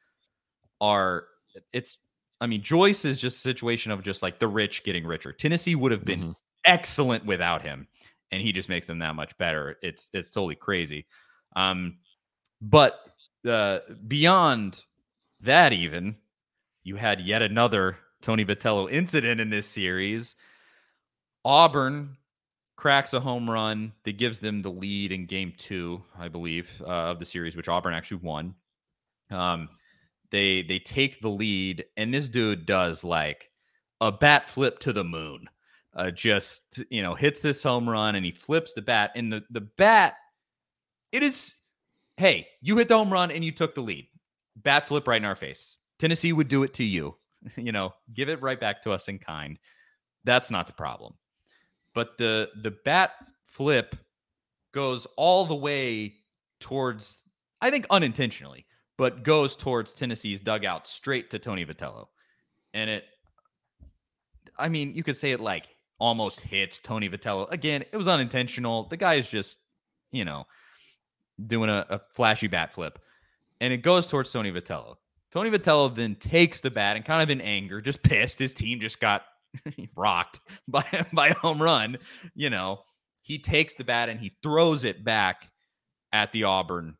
are. It's, I mean, Joyce is just a situation of just like the rich getting richer. Tennessee would have been mm-hmm. excellent without him and he just makes them that much better. It's it's totally crazy. Um, but uh, beyond that, even you had yet another Tony Vitello incident in this series. Auburn cracks a home run that gives them the lead in game two, I believe, uh, of the series, which Auburn actually won. Um, they they take the lead, and this dude does like a bat flip to the moon. Uh, just you know, hits this home run, and he flips the bat, and the the bat. It is, hey, you hit the home run and you took the lead. Bat flip right in our face. Tennessee would do it to you. you know, give it right back to us in kind. That's not the problem. But the the bat flip goes all the way towards I think unintentionally, but goes towards Tennessee's dugout straight to Tony Vitello. And it I mean, you could say it like almost hits Tony Vitello. Again, it was unintentional. The guy is just, you know, doing a, a flashy bat flip. And it goes towards Tony Vitello. Tony Vitello then takes the bat and kind of in anger, just pissed. His team just got rocked by by a home run. You know, he takes the bat and he throws it back at the Auburn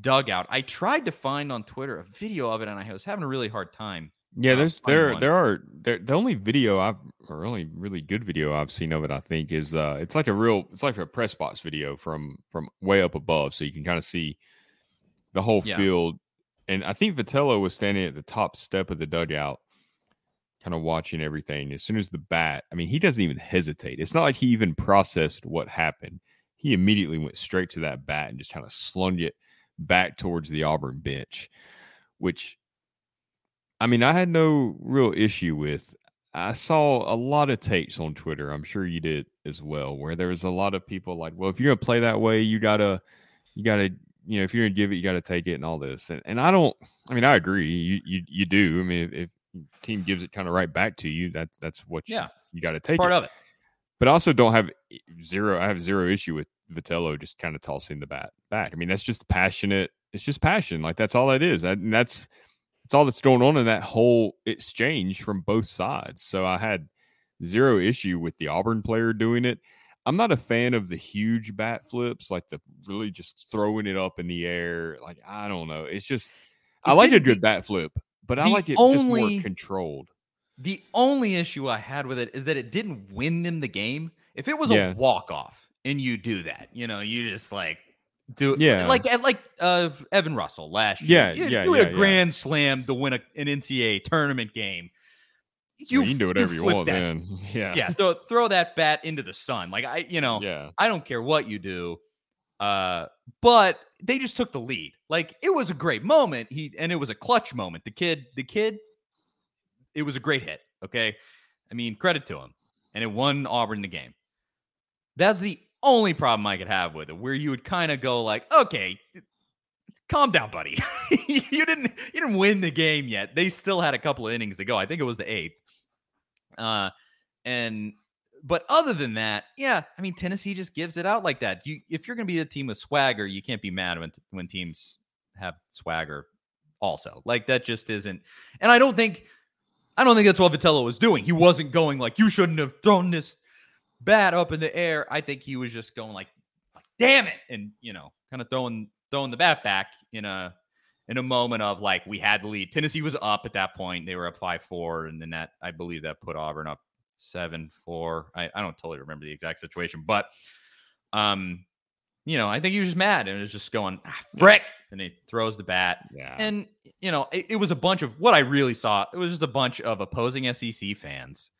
dugout. I tried to find on Twitter a video of it, and I was having a really hard time. Yeah, there's there one. there are there, the only video I've or only really good video I've seen of it. I think is uh it's like a real it's like a press box video from from way up above, so you can kind of see the whole yeah. field and I think Vitello was standing at the top step of the dugout, kind of watching everything. As soon as the bat, I mean, he doesn't even hesitate. It's not like he even processed what happened. He immediately went straight to that bat and just kind of slung it back towards the Auburn bench, which, I mean, I had no real issue with. I saw a lot of takes on Twitter. I'm sure you did as well, where there was a lot of people like, well, if you're gonna play that way, you gotta you gotta you know, if you're gonna give it, you got to take it and all this. And and I don't. I mean, I agree. You you you do. I mean, if team gives it kind of right back to you, that's that's what you, yeah you got to take part it. of it. But I also don't have zero. I have zero issue with Vitello just kind of tossing the bat back. I mean, that's just passionate. It's just passion. Like that's all that is. That, and that's that's all that's going on in that whole exchange from both sides. So I had zero issue with the Auburn player doing it. I'm not a fan of the huge bat flips, like the really just throwing it up in the air. Like I don't know. It's just I like a good bat flip, but I like it only, just more controlled. The only issue I had with it is that it didn't win them the game. If it was yeah. a walk off and you do that, you know, you just like do yeah, like like uh Evan Russell last year. Yeah, you, yeah, do yeah, a grand slam to win a, an NCAA tournament game you, you can do whatever you, you want that. then. Yeah. Yeah. Throw, throw that bat into the sun. Like I, you know, yeah. I don't care what you do. Uh, but they just took the lead. Like it was a great moment. He and it was a clutch moment. The kid, the kid, it was a great hit. Okay. I mean, credit to him. And it won Auburn the game. That's the only problem I could have with it, where you would kind of go like, okay, calm down, buddy. you didn't you didn't win the game yet. They still had a couple of innings to go. I think it was the eighth. Uh, and but other than that, yeah, I mean Tennessee just gives it out like that. You if you're going to be a team with swagger, you can't be mad when when teams have swagger also. Like that just isn't. And I don't think I don't think that's what Vitello was doing. He wasn't going like you shouldn't have thrown this bat up in the air. I think he was just going like, like damn it, and you know, kind of throwing throwing the bat back in a in a moment of like we had the lead. Tennessee was up at that point. They were up five four, and then that I believe that put Auburn up seven four. I, I don't totally remember the exact situation, but um, you know, I think he was just mad and it was just going ah, frick, and he throws the bat. Yeah, and you know, it, it was a bunch of what I really saw. It was just a bunch of opposing SEC fans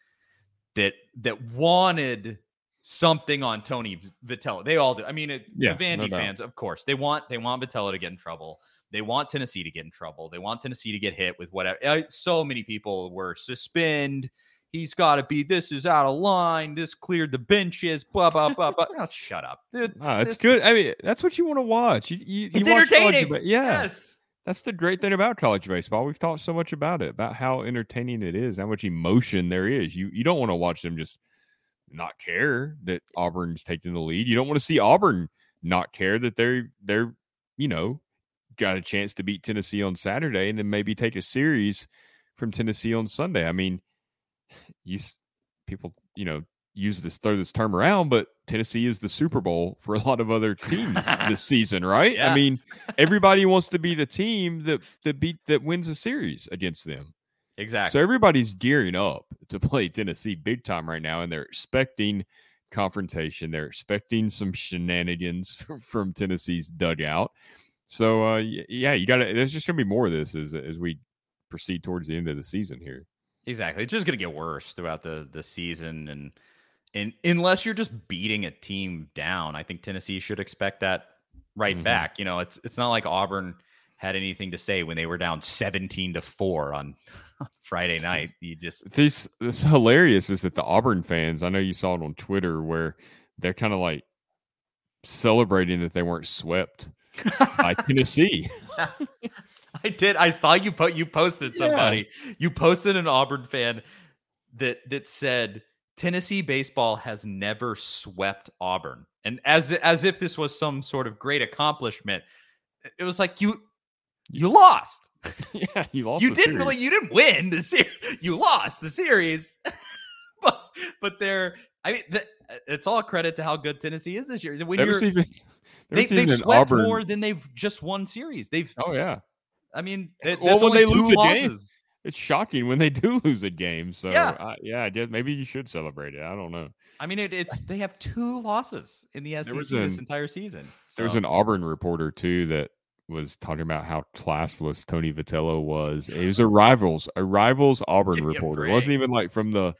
that that wanted something on Tony Vitello. They all do. I mean, it, yeah, the Vandy no fans, of course, they want they want Vitello to get in trouble. They want Tennessee to get in trouble. They want Tennessee to get hit with whatever. So many people were suspend. He's got to be. This is out of line. This cleared the benches. Blah blah blah. blah. Oh, shut up. Dude, it's good. Is, I mean, that's what you want to watch. You, you, it's you entertaining. College, yeah. Yes. That's the great thing about college baseball. We've talked so much about it, about how entertaining it is, how much emotion there is. You you don't want to watch them just not care that Auburn's taking the lead. You don't want to see Auburn not care that they're they're you know got a chance to beat Tennessee on Saturday and then maybe take a series from Tennessee on Sunday. I mean, you people, you know, use this throw this term around, but Tennessee is the Super Bowl for a lot of other teams this season, right? Yeah. I mean, everybody wants to be the team that that beat that wins a series against them. Exactly. So everybody's gearing up to play Tennessee big time right now, and they're expecting confrontation. They're expecting some shenanigans from Tennessee's dugout. So uh, yeah, you got to. There's just gonna be more of this as as we proceed towards the end of the season here. Exactly. It's just going to get worse throughout the the season, and and unless you're just beating a team down, I think Tennessee should expect that right Mhm. back. You know, it's it's not like Auburn had anything to say when they were down seventeen to four on Friday night. You just This this hilarious is that the Auburn fans. I know you saw it on Twitter where they're kind of like celebrating that they weren't swept by Tennessee. I did. I saw you put you posted Yeah. somebody. You posted an Auburn fan that that said Tennessee baseball has never swept Auburn, and as as if this was some sort of great accomplishment. It was like you you lost. yeah, you lost. you the didn't series. really. You didn't win the series. You lost the series. but but they're. I mean, th- it's all credit to how good Tennessee is this year. When you're, even they, they've swept Auburn. more than they've just won series. They've Oh yeah, I mean, it, Well, that's when they lose two a game, it's shocking when they do lose a game. So Yeah. I, yeah, maybe you should celebrate it. I don't know. I mean, it, it's they have two losses in the SEC was this an- entire season. There was an Auburn reporter too that was talking about how classless Tony Vitello was. It was a rivals, a rivals Auburn reporter. It wasn't even like from the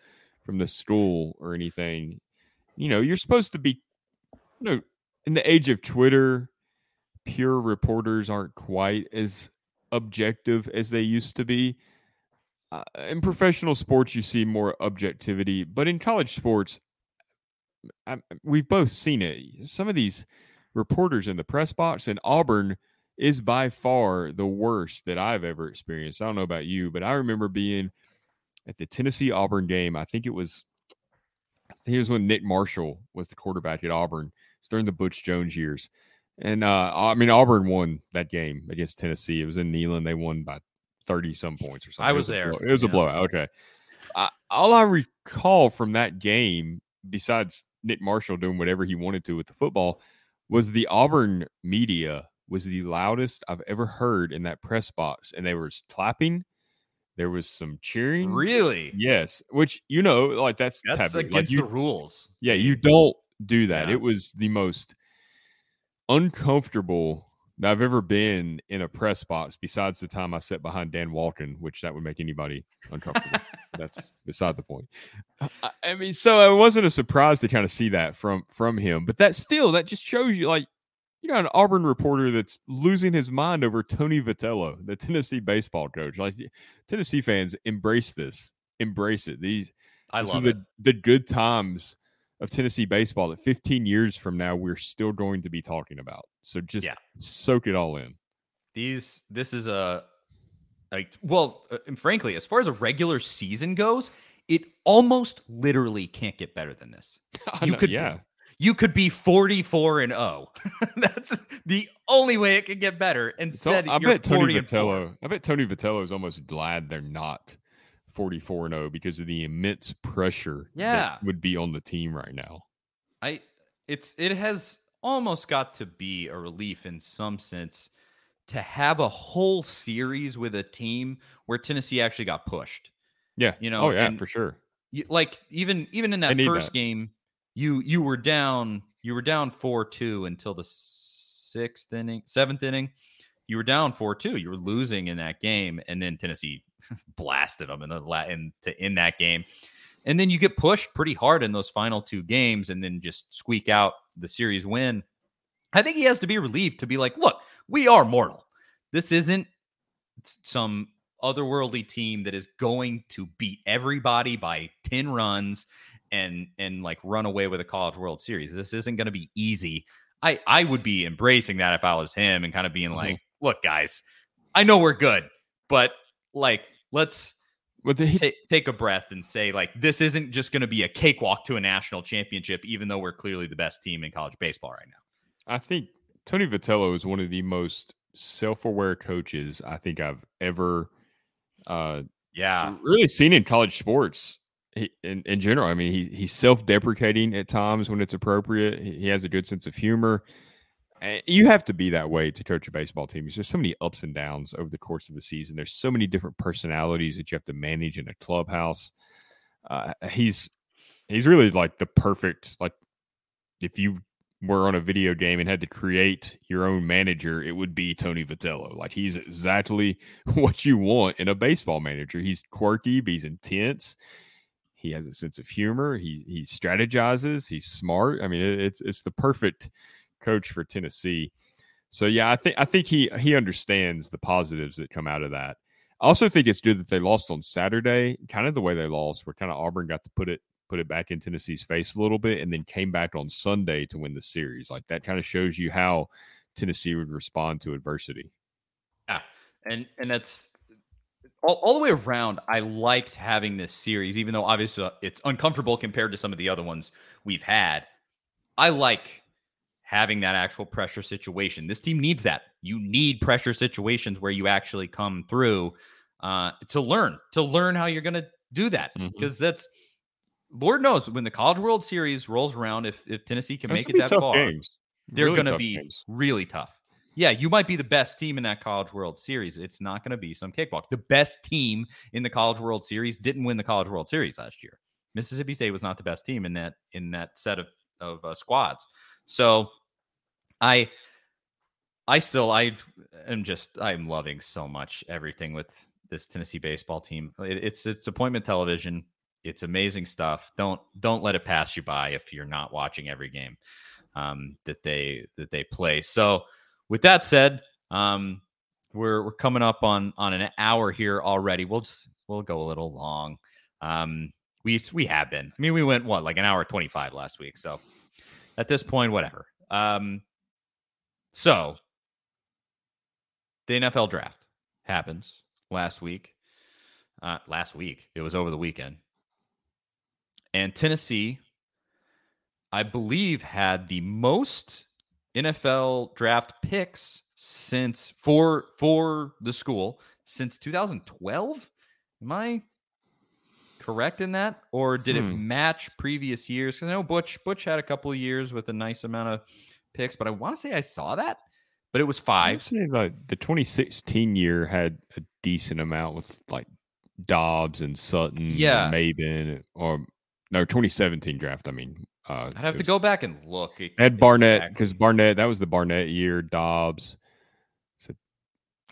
from the school or anything. You know, you're supposed to be, you know, in the age of Twitter, pure reporters aren't quite as objective as they used to be. Uh, in professional sports, you see more objectivity, but in college sports, I, we've both seen it. Some of these reporters in the press box, in Auburn is by far the worst that I've ever experienced. I don't know about you, but I remember being at the Tennessee Auburn game. I think it was, was when Nick Marshall was the quarterback at Auburn. It's during the Butch Jones years. And uh, I mean, Auburn won that game against Tennessee. It was in Neyland. They won by 30 some points or something. I It was a there. blow- It was a blowout. Okay. I, all I recall from that game, besides Nick Marshall doing whatever he wanted to with the football, was the Auburn media was the loudest I've ever heard in that press box, and they were clapping. There was some cheering. really Yes, which you know, like that's, that's taboo. Like, against you- the rules. yeah, you don't do that. Yeah. It was the most uncomfortable that I've ever been in a press box, besides the time I sat behind Dan Walton, which that would make anybody uncomfortable. That's beside the point. I, I mean, so it wasn't a surprise to kind of see that from from him, but that still that just shows you like you got an Auburn reporter that's losing his mind over Tony Vitello, the Tennessee baseball coach. Like Tennessee fans, embrace this, embrace it. These I love are it. the, the good times of Tennessee baseball that 15 years from now we're still going to be talking about. So just Yeah. soak it all in. These this is a like well, uh, and frankly, as far as a regular season goes, it almost literally can't get better than this. You know, could- yeah. You could be 44 and 0. That's the only way it could get better. So Instead, I you're bet Tony 40 and four. Vitello. I bet Tony Vitello is almost glad they're not 44 and 0 because of the immense pressure Yeah. that would be on the team right now. I it's it has almost got to be a relief in some sense to have a whole series with a team where Tennessee actually got pushed. Yeah. You know, Oh yeah, and- for sure. You, like even even in that first that. game, you you were down you were down four two until the sixth inning, seventh inning. You were down four two. You were losing in that game, and then Tennessee blasted them in the la- in to in that game. And then you get pushed pretty hard in those final two games, and then just squeak out the series win. I think he has to be relieved to be like, look, we are mortal. This isn't some otherworldly team that is going to beat everybody by 10 runs and and like run away with a college world series this isn't going to be easy i i would be embracing that if i was him and kind of being Mhm. like look guys i know we're good but like let's ta- take a breath and say like this isn't just going to be a cakewalk to a national championship even though we're clearly the best team in college baseball right now I think Tony Vitello is one of the most self-aware coaches I think I've ever uh yeah really seen in college sports. he, in, in general, I mean, he, he's self deprecating at times when it's appropriate. He, he has a good sense of humor. And you have to be that way to coach a baseball team there's so many ups and downs over the course of the season. There's so many different personalities that you have to manage in a clubhouse. Uh, he's he's really like the perfect like if you were on a video game and had to create your own manager, it would be Tony Vitello. Like he's exactly what you want in a baseball manager. He's quirky, but he's intense. He has a sense of humor. He he strategizes. He's smart. I mean, it, it's it's the perfect coach for Tennessee. So yeah, I think I think he he understands the positives that come out of that. I also think it's good that they lost on Saturday, kind of the way they lost, where kind of Auburn got to put it put it back in Tennessee's face a little bit, and then came back on Sunday to win the series. Like that kind of shows you how Tennessee would respond to adversity. Yeah, and and that's all, all the way around. I liked having this series, even though obviously it's uncomfortable compared to some of the other ones we've had. I like having that actual pressure situation. This team needs that. You need pressure situations where you actually come through uh, to learn, to learn how you're going to do that. Because mm-hmm. that's Lord knows when the College World Series rolls around, if if Tennessee can make it that far, games. they're really going to be games. really tough. Yeah, you might be the best team in that College World Series. It's not going to be some cakewalk. The best team in the College World Series didn't win the College World Series last year. Mississippi State was not the best team in that in that set of of uh, squads. So, I I still I am just I'm loving so much everything with this Tennessee baseball team. It, it's it's appointment television. It's amazing stuff. Don't don't let it pass you by if you're not watching every game um, that they that they play. So, with that said, um, we're we're coming up on on an hour here already. We'll just we'll go a little long. Um, we we have been. I mean, we went what like an hour twenty five last week. So at this point, whatever. Um, so the NFL draft happens last week. Uh, last week, it was over the weekend. And Tennessee, I believe, had the most NFL draft picks since for for the school since 2012. Am I correct in that, or did hmm. it match previous years? Because I know Butch Butch had a couple of years with a nice amount of picks, but I want to say I saw that, but it was five. Say like the 2016 year had a decent amount with like Dobbs and Sutton, yeah, and Maybin, or no 2017 draft. I mean, uh, I'd have to go back and look. Ed Barnett because Barnett that was the Barnett year. Dobbs. So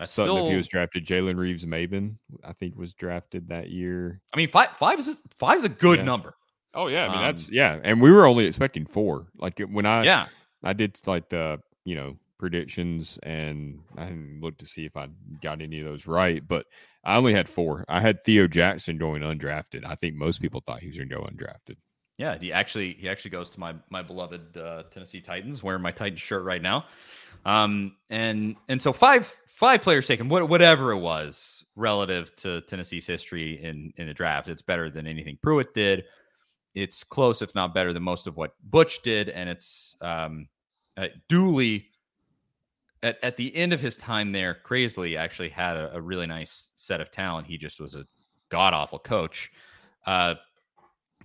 Sutton, still, if he was drafted, Jalen Reeves Maybin, I think was drafted that year. I mean, five five is five is a good yeah. number. Oh yeah, I mean um, that's yeah, and we were only expecting four. Like when I yeah I did like the you know predictions and I didn't look to see if I got any of those right, but I only had four. I had Theo Jackson going undrafted. I think most people thought he was going to go undrafted. Yeah, he actually he actually goes to my my beloved uh, Tennessee Titans, wearing my Titans shirt right now. Um, and and so five five players taken, what, whatever it was relative to Tennessee's history in in the draft. It's better than anything Pruitt did. It's close, if not better, than most of what Butch did, and it's um, uh, Dooley at, at the end of his time there, crazily actually had a, a really nice set of talent. He just was a god awful coach. Uh,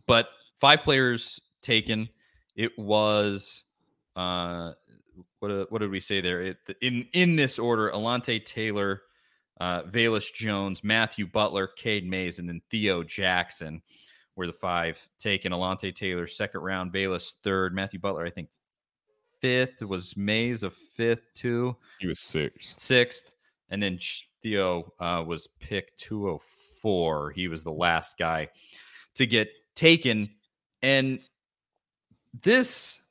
but five players taken. It was uh, what uh, what did we say there? It, in in this order: Alontae Taylor, uh, Velus Jones, Matthew Butler, Cade Mays, and then Theo Jackson were the five taken. Alontae Taylor second round, Velus third, Matthew Butler I think fifth. Was Mays a fifth too? He was sixth. Sixth, and then Theo uh, was pick two hundred four. He was the last guy to get taken, and this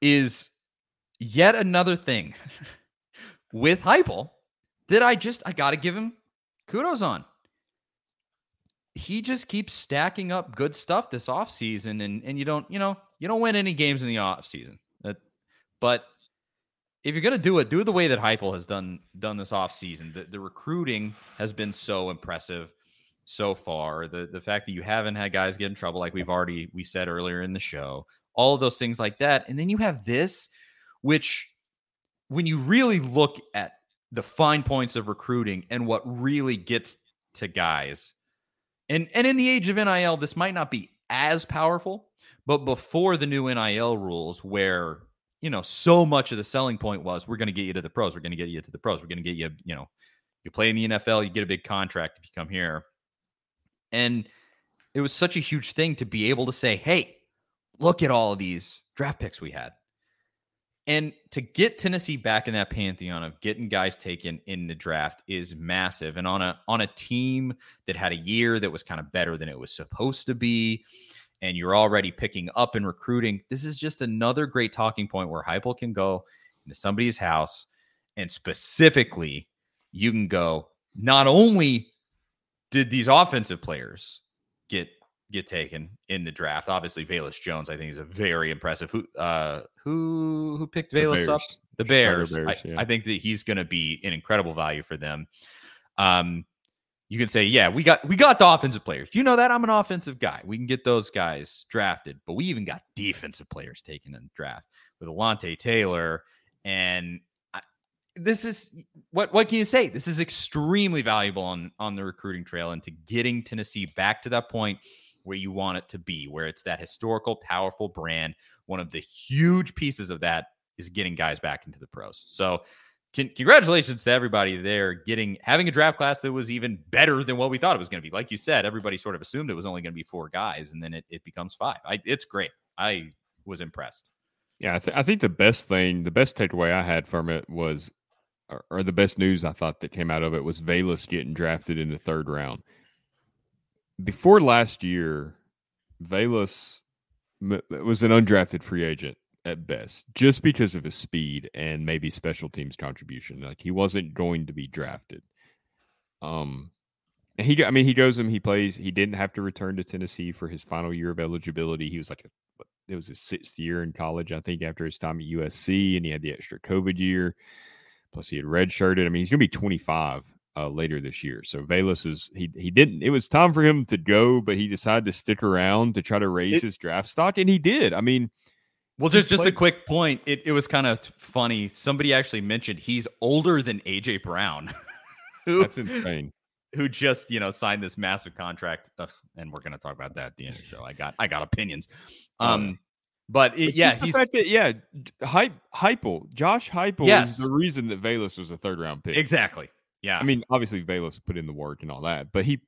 is yet another thing with Heupel that I just I got to give him kudos on. He just keeps stacking up good stuff this offseason and and you don't, you know, you don't win any games in the offseason. But if you're going to do it, do it the way that Heupel has done done this offseason. The, the recruiting has been so impressive so far. The the fact that you haven't had guys get in trouble like we've already we said earlier in the show. All of those things like that. And then you have this which when you really look at the fine points of recruiting and what really gets to guys And and in the age of NIL, this might not be as powerful, but before the new NIL rules, where you know so much of the selling point was we're going to get you to the pros, we're going to get you to the pros, we're going to get you, you know, you play in the NFL, you get a big contract if you come here. And it was such a huge thing to be able to say, hey, look at all of these draft picks we had. And to get Tennessee back in that pantheon of getting guys taken in the draft is massive. And on a on a team that had a year that was kind of better than it was supposed to be, and you're already picking up and recruiting, this is just another great talking point where Heupel can go into somebody's house and specifically you can go, not only did these offensive players get get taken in the draft, obviously Velus Jones, I think is a very impressive. Who uh who who picked Velus up? The Bears. Bears I, yeah. I, think that he's gonna be an incredible value for them. Um you can say, yeah, we got we got the offensive players. You know that I'm an offensive guy. We can get those guys drafted, but we even got defensive players taken in the draft with Alontae Taylor and this is what what can you say? This is extremely valuable on on the recruiting trail and to getting Tennessee back to that point where you want it to be, where it's that historical, powerful brand. One of the huge pieces of that is getting guys back into the pros. So, can, congratulations to everybody there getting having a draft class that was even better than what we thought it was going to be. Like you said, everybody sort of assumed it was only going to be four guys, and then it, it becomes five. I, it's great. I was impressed. Yeah, I, th- I think the best thing, the best takeaway I had from it was or, or the best news I thought that came out of it was Velus getting drafted in the third round. Before last year, Velus was an undrafted free agent at best, just because of his speed and maybe special teams contribution. Like he wasn't going to be drafted. Um, and he, I mean, he goes and he plays. He didn't have to return to Tennessee for his final year of eligibility. He was like a, it was his sixth year in college, I think, after his time at USC, and he had the extra COVID year. Plus, he had redshirted. I mean, he's going to be 25 uh, later this year. So Velus is he he didn't. It was time for him to go, but he decided to stick around to try to raise it, his draft stock, and he did. I mean. Well, just just a quick point. It, it was kind of funny. Somebody actually mentioned he's older than AJ Brown. who, That's insane. Who just you know signed this massive contract, and we're going to talk about that at the end of the show. I got I got opinions. Um, but it, yeah, the fact that yeah, hype Heupel, Josh Heupel yes. is the reason that Velus was a third round pick. Exactly. Yeah. I mean, obviously Velus put in the work and all that, but he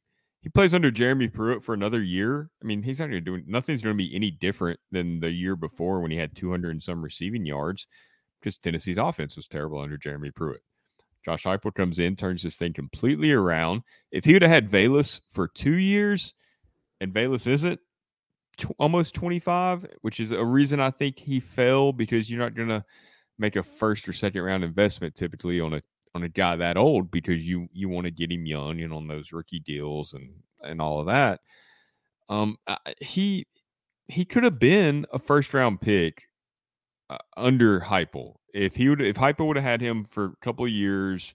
he plays under Jeremy Pruitt for another year. I mean, he's not going to do nothing's going to be any different than the year before when he had 200 and some receiving yards because Tennessee's offense was terrible under Jeremy Pruitt. Josh Heupel comes in, turns this thing completely around. If he would have had Velus for two years and Velus isn't, almost 25, which is a reason I think he fell because you're not going to make a first or second round investment typically on a on a guy that old because you you want to get him young and on those rookie deals and and all of that. Um, he he could have been a first round pick uh, under Heupel if he would if Heupel would have had him for a couple of years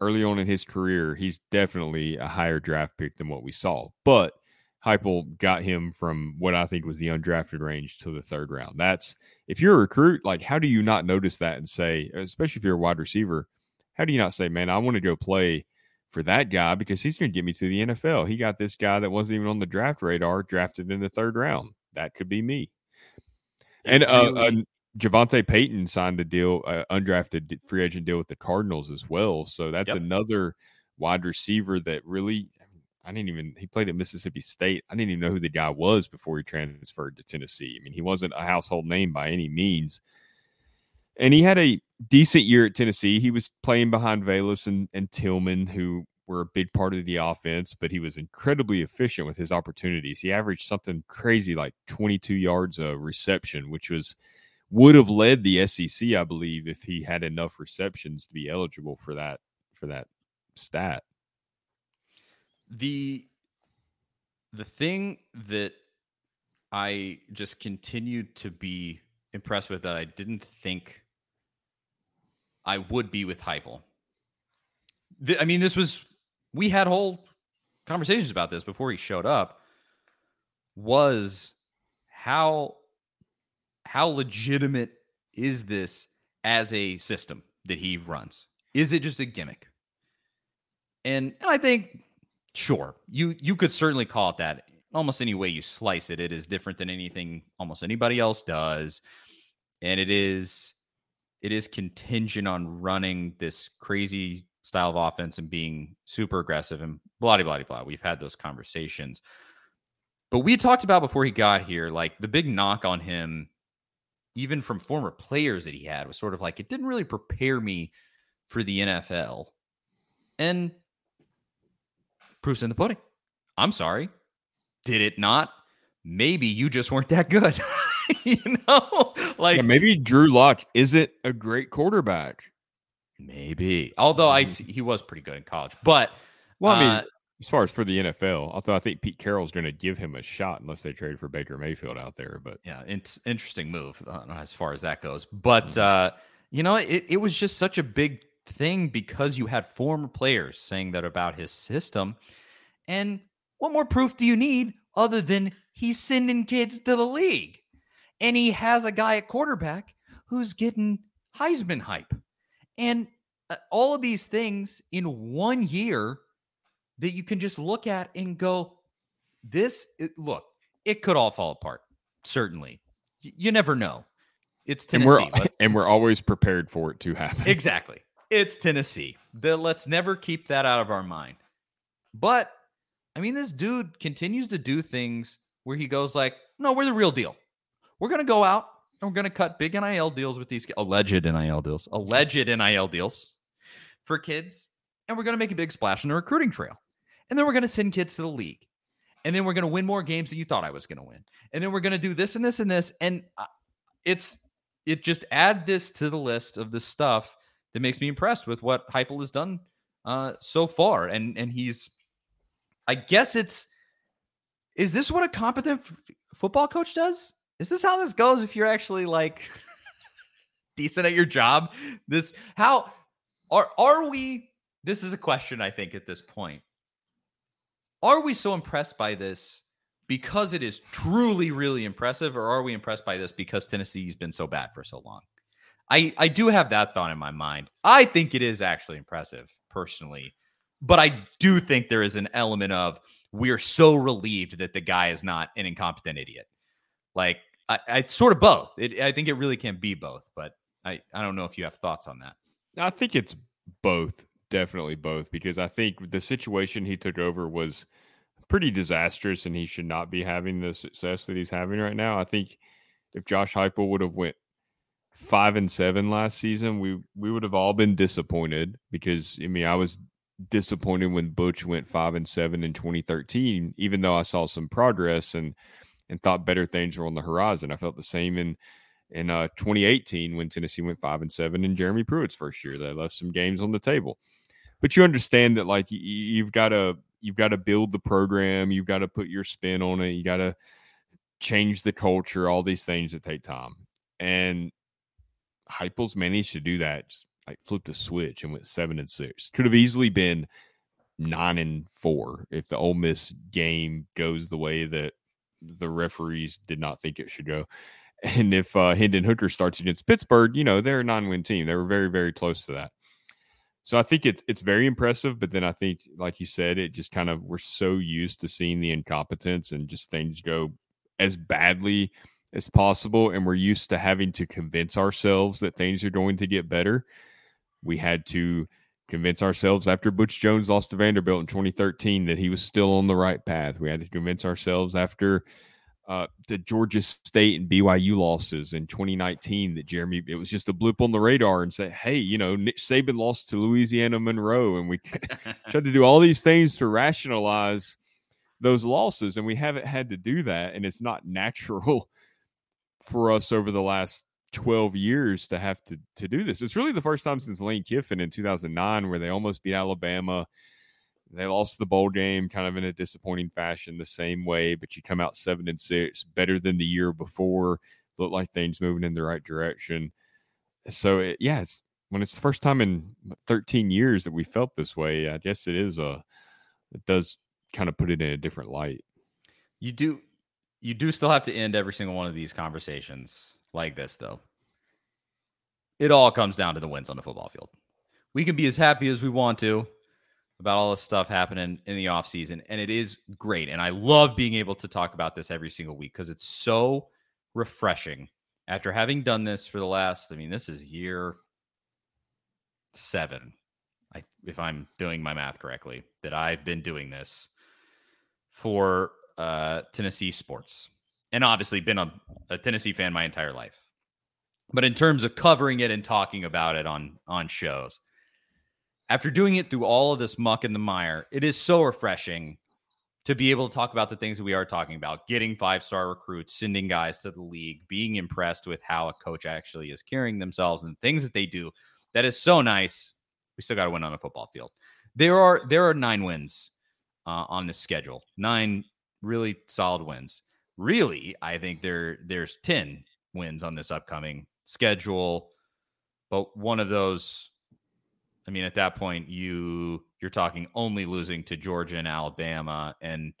early on in his career. He's definitely a higher draft pick than what we saw, but Heupel got him from what I think was the undrafted range to the third round. That's if you're a recruit, like how do you not notice that and say, especially if you're a wide receiver, how do you not say, man, I want to go play for that guy because he's going to get me to the NFL. He got this guy that wasn't even on the draft radar drafted in the third round. That could be me. And uh, uh, JaVonta Payton signed a deal, uh, undrafted free agent deal with the Cardinals as well. So that's yep. another wide receiver that really I didn't even he played at Mississippi State. I didn't even know who the guy was before he transferred to Tennessee. I mean, he wasn't a household name by any means. And he had a decent year at Tennessee. He was playing behind Velus and, and Tillman, who were a big part of the offense, but he was incredibly efficient with his opportunities. He averaged something crazy like 22 yards a reception, which was would have led the SEC, I believe, if he had enough receptions to be eligible for that for that stat the the thing that I just continued to be impressed with that I didn't think I would be with Heupel. I mean, this was we had whole conversations about this before he showed up. Was how how legitimate is this as a system that he runs? Is it just a gimmick? And, and I think Sure. You you could certainly call it that. Almost any way you slice it, it is different than anything almost anybody else does. And it is it is contingent on running this crazy style of offense and being super aggressive and blah blah blah blah. We've had those conversations. But we talked about before he got here, like the big knock on him, even from former players that he had, was sort of like it didn't really prepare me for the NFL. And proof's in the pudding. I'm sorry. Did it not? Maybe you just weren't that good. you know, like yeah, maybe Drew Lock isn't a great quarterback. Maybe, although I mm. he was pretty good in college, but well, I mean, uh, as far as for the NFL, although I think Pete Carroll's going to give him a shot unless they trade for Baker Mayfield out there. But yeah, it's interesting move uh, as far as that goes. But mm-hmm. uh, you know, it, it was just such a big thing because you had former players saying that about his system. And what more proof do you need other than he's sending kids to the league? And he has a guy at quarterback who's getting Heisman hype. And uh, all of these things in one year that you can just look at and go, this, it, look, it could all fall apart. Certainly. You never know. It's Tennessee. And we're, and we're always prepared for it to happen. Exactly. It's Tennessee. The, let's never keep that out of our mind. But I mean, this dude continues to do things where he goes like, "No, we're the real deal. We're gonna go out and we're gonna cut big NIL deals with these alleged NIL deals, alleged NIL deals for kids, and we're gonna make a big splash in the recruiting trail, and then we're gonna send kids to the league, and then we're gonna win more games than you thought I was gonna win, and then we're gonna do this and this and this, and uh, it's it just add this to the list of the stuff that makes me impressed with what Heupel has done uh, so far. And and he's, I guess it's, is this what a competent f- football coach does? Is this how this goes? If you're actually like decent at your job, this how are are we? This is a question I think at this point. Are we so impressed by this because it is truly really impressive, or are we impressed by this because Tennessee's been so bad for so long? I I do have that thought in my mind. I think it is actually impressive personally, but I do think there is an element of we're so relieved that the guy is not an incompetent idiot. Like I, I sort of both. It, I think it really can be both, but I I don't know if you have thoughts on that. I think it's both, definitely both, because I think the situation he took over was pretty disastrous, and he should not be having the success that he's having right now. I think if Josh Heupel would have went five and seven last season, we we would have all been disappointed because I mean I was disappointed when Butch went five and seven in 2013, even though I saw some progress and and thought better things were on the horizon. I felt the same in in uh, 2018 when Tennessee went five and seven in Jeremy Pruitt's first year. They left some games on the table, but you understand that like you, you've got to you've got to build the program, you've got to put your spin on it, you got to change the culture, all these things that take time. And Heupel's managed to do that. Just like flipped a switch and went seven and six. Could have easily been nine and four if the Ole Miss game goes the way that the referees did not think it should go. And if uh, Hendon Hooker starts against Pittsburgh, you know they're a nine-win team. They were very, very close to that. So I think it's it's very impressive. But then I think, like you said, it just kind of we're so used to seeing the incompetence and just things go as badly as possible. And we're used to having to convince ourselves that things are going to get better. We had to convince ourselves after Butch Jones lost to Vanderbilt in 2013 that he was still on the right path. We had to convince ourselves after uh, the Georgia State and BYU losses in 2019 that Jeremy, it was just a blip on the radar and say, hey, you know, Nick Saban lost to Louisiana Monroe. And we tried to do all these things to rationalize those losses. And we haven't had to do that. And it's not natural for us over the last 12 years to have to to do this. It's really the first time since Lane Kiffin in 2009 where they almost beat Alabama. They lost the bowl game kind of in a disappointing fashion the same way, but you come out 7 and 6, better than the year before. Look like things moving in the right direction. So it, yeah, it's when it's the first time in 13 years that we felt this way, I guess it is a it does kind of put it in a different light. You do you do still have to end every single one of these conversations like this, though. It all comes down to the wins on the football field. We can be as happy as we want to, about all this stuff happening in the offseason. And it is great. And I love being able to talk about this every single week because it's so refreshing after having done this for the last, I mean, this is year seven, I, if I'm doing my math correctly, that I've been doing this for uh, Tennessee sports. And obviously been a, a Tennessee fan my entire life. But in terms of covering it and talking about it on on shows, after doing it through all of this muck and the mire, it is so refreshing to be able to talk about the things that we are talking about getting five star recruits, sending guys to the league, being impressed with how a coach actually is carrying themselves and things that they do. That is so nice. We still got to win on a football field. There are there are nine wins uh, on this schedule, nine really solid wins. Really, I think there there's ten wins on this upcoming schedule, but one of those I mean, at that point, you you're talking only losing to Georgia and Alabama, and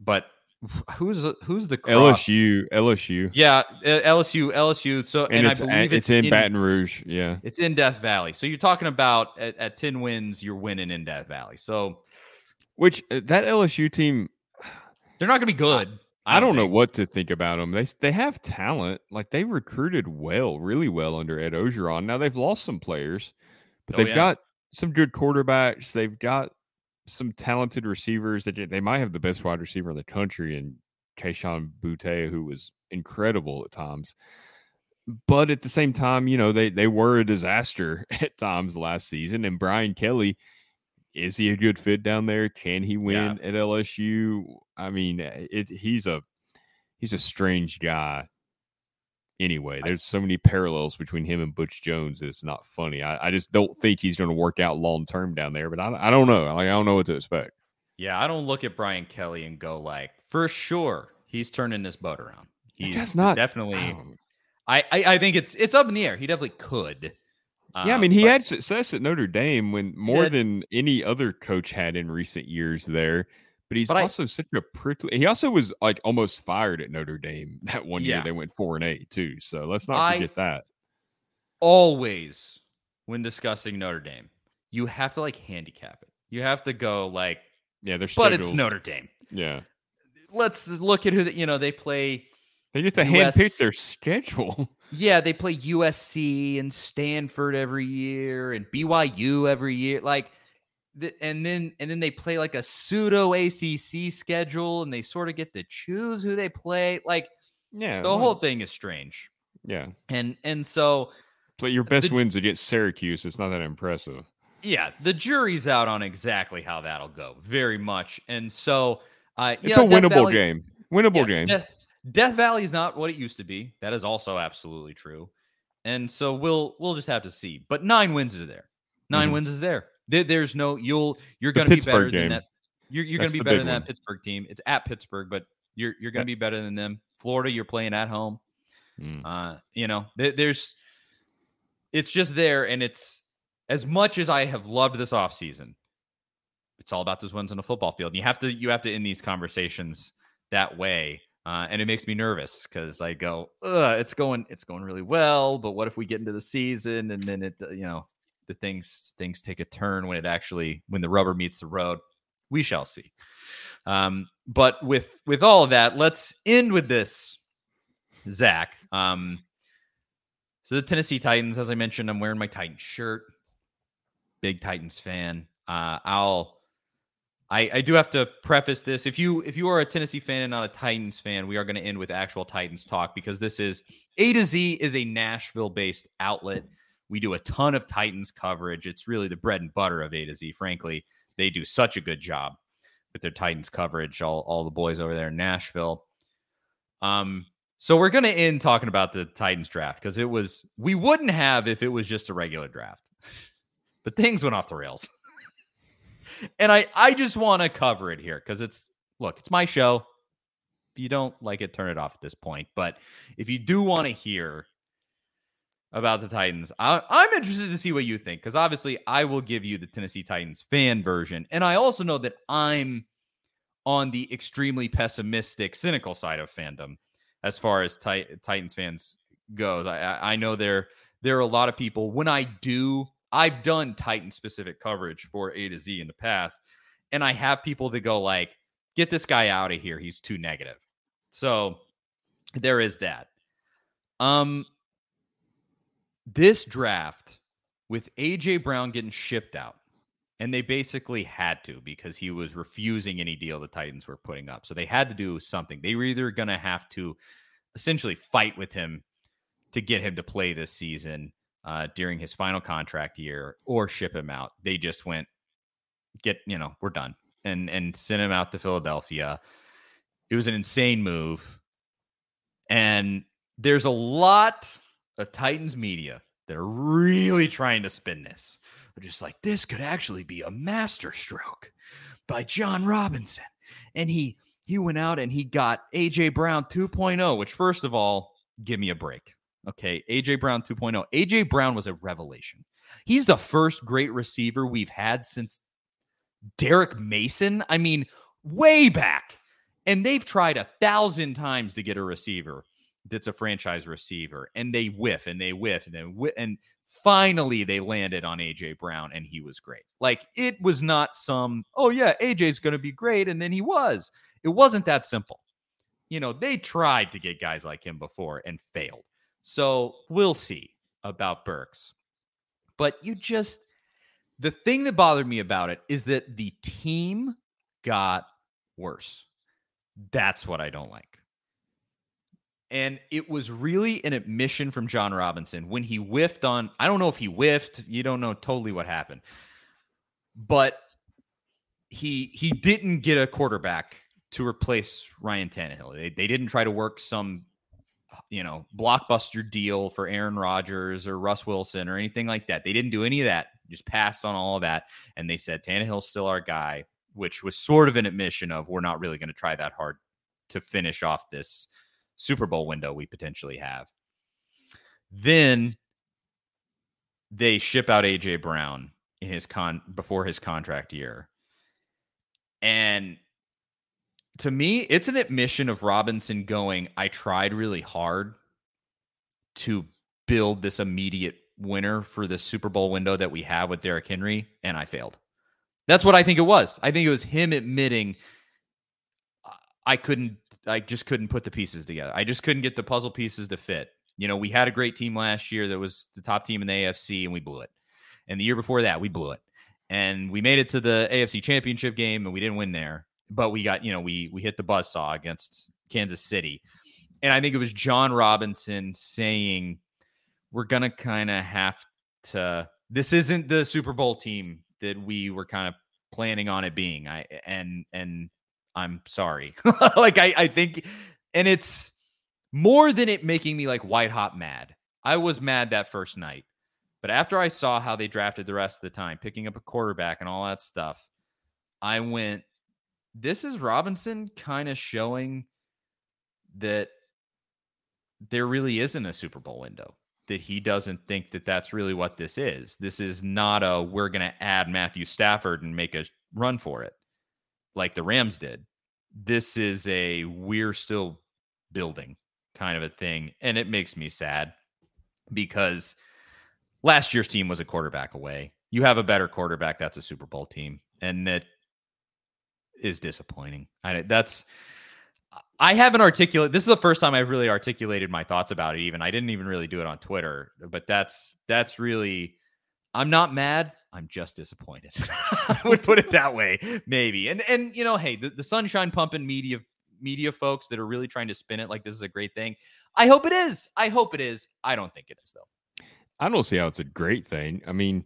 but who's who's the cross? LSU? LSU? Yeah, LSU, LSU. So and, and I believe it's, it's in, in, Baton Rouge. Yeah, it's in Death Valley. So you're talking about at, at ten wins, you're winning in Death Valley. So, which uh, that LSU team, they're not going to be good. I, don't, know what to think about them. They they have talent. Like they recruited well, really well under Ed Orgeron. Now they've lost some players. But oh, they've yeah. got some good quarterbacks. They've got some talented receivers. They they might have the best wide receiver in the country in Kayshon Boutte, who was incredible at times. But at the same time, you know, they they were a disaster at times last season. And Brian Kelly, is he a good fit down there? Can he win yeah. at LSU? I mean, eh, it, he's a he's a strange guy anyway. There's so many parallels between him and Butch Jones. It's not funny. I, I just don't think he's going to work out long term down there. But I, I don't know. Like I don't know what to expect. Yeah, I don't look at Brian Kelly and go like, for sure, he's turning this boat around. He's not definitely. Um I, I, I think it's it's up in the air. He definitely could. Yeah, I um, mean, he but, had success at Notre Dame when more than any other coach had in recent years there but he's but also I, such a prickly. He also was like almost fired at Notre Dame that one yeah. year. They went four and eight too. So let's not forget I that. Always, when discussing Notre Dame, you have to like handicap it. You have to go like, yeah, they're but it's Notre Dame. Yeah. Let's look at who that you know they play. They get to handpick their schedule. Yeah, they play USC and Stanford every year and BYU every year. Like and then and then they play like a pseudo ACC schedule, and they sort of get to choose who they play. Like, yeah, the well, whole thing is strange. Yeah, and and so, but your best the, wins against Syracuse. It's not that impressive. Yeah, the jury's out on exactly how that'll go, very much. And so, uh, it's a winnable Valley, game. Winnable yes, game. Death, Death Valley is not what it used to be. That is also absolutely true. And so we'll we'll just have to see. But nine wins is there. 9 mm-hmm. wins is there. There, there's no you'll you're going to be better game. than that. You're, you're going to be better than that Pittsburgh team. It's at Pittsburgh, but you're you're going to be better than them. Florida, you're playing at home. Mm. Uh, you know, there, there's it's just there, and it's as much as I have loved this offseason, it's all about those wins on the football field. And you have to you have to end these conversations that way. Uh, and it makes me nervous because I go, it's going, it's going really well, but what if we get into the season and then it, you know, the things things take a turn when it actually when the rubber meets the road. We shall see. Um, but with with all of that, let's end with this, Zach. Um, so the Tennessee Titans, as I mentioned, I'm wearing my Titans shirt. Big Titans fan. Uh, I'll I, I do have to preface this. If you if you are a Tennessee fan and not a Titans fan, we are going to end with actual Titans talk because this is A to Z is a Nashville based outlet. We do a ton of Titans coverage. It's really the bread and butter of A to Z. Frankly, they do such a good job with their Titans coverage. All all the boys over there in Nashville. Um, so we're gonna end talking about the Titans draft because it was we wouldn't have if it was just a regular draft, but things went off the rails. And I I just want to cover it here because it's look, it's my show. If you don't like it, turn it off at this point. But if you do want to hear about the Titans. I, I'm interested to see what you think because obviously I will give you the Tennessee Titans fan version. And I also know that I'm on the extremely pessimistic, cynical side of fandom as far as Titans fans goes. I, I know there there are a lot of people when I do I've done Titan specific coverage for A to Z in the past, and I have people that go like, "Get this guy out of here. He's too negative." So there is that. Um, this draft with AJ Brown getting shipped out, and they basically had to because he was refusing any deal the Titans were putting up. So they had to do something. They were either going to have to essentially fight with him to get him to play this season uh, during his final contract year or ship him out. They just went, get, you know, we're done and, and sent him out to Philadelphia. It was an insane move. And there's a lot of Titans media that are really trying to spin this. They're just like, this could actually be a master stroke by Jon Robinson. And he he went out and he got AJ Brown 2.0, which first of all, give me a break. Okay, AJ Brown 2.0. AJ Brown was a revelation. He's the first great receiver we've had since Derrick Mason. I mean, way back. And they've tried a thousand times to get a receiver that's a franchise receiver, and they whiff and they whiff and then whiff, and finally they landed on AJ Brown, and he was great. Like it was not some, oh yeah, AJ's going to be great, and then he was. It wasn't that simple. You know, they tried to get guys like him before and failed. So we'll see about Burks. But you just, the thing that bothered me about it is that the team got worse. That's what I don't like. And it was really an admission from Jon Robinson when he whiffed on. I don't know if he whiffed. You don't know totally what happened, but he he didn't get a quarterback to replace Ryan Tannehill. They they didn't try to work some you know blockbuster deal for Aaron Rodgers or Russ Wilson or anything like that. They didn't do any of that. Just passed on all of that, and they said Tannehill's still our guy, which was sort of an admission of we're not really going to try that hard to finish off this Super Bowl window we potentially have. Then they ship out AJ Brown in his con before his contract year. And to me, it's an admission of Robinson going, I tried really hard to build this immediate winner for the Super Bowl window that we have with Derrick Henry, and I failed. That's what I think it was. I think it was him admitting I couldn't I just couldn't put the pieces together. I just couldn't get the puzzle pieces to fit. You know, we had a great team last year that was the top team in the AFC, and we blew it. And the year before that, we blew it. And we made it to the AFC Championship game, and we didn't win there. But we got, you know, we we hit the buzz saw against Kansas City. And I think it was Jon Robinson saying, "We're gonna kind of have to. This isn't the Super Bowl team that we were kind of planning on it being. I and and I'm sorry. like I, I think, and it's more than it making me like white hot mad. I was mad that first night, but after I saw how they drafted the rest of the time, picking up a quarterback and all that stuff, I went, this is Robinson kind of showing that there really isn't a Super Bowl window. That he doesn't think that that's really what this is. This is not a we're going to add Matthew Stafford and make a run for it like the Rams did. This is a we're still building kind of a thing. And it makes me sad because last year's team was a quarterback away. You have a better quarterback, that's a Super Bowl team. And that is disappointing. I that's I haven't articulated this is the first time I've really articulated my thoughts about it even. I didn't even really do it on Twitter, but that's that's really I'm not mad. I'm just disappointed. I would put it that way, maybe. And and you know, hey, the, the sunshine pumping media media folks that are really trying to spin it like this is a great thing. I hope it is. I hope it is. I don't think it is though. I don't see how it's a great thing. I mean,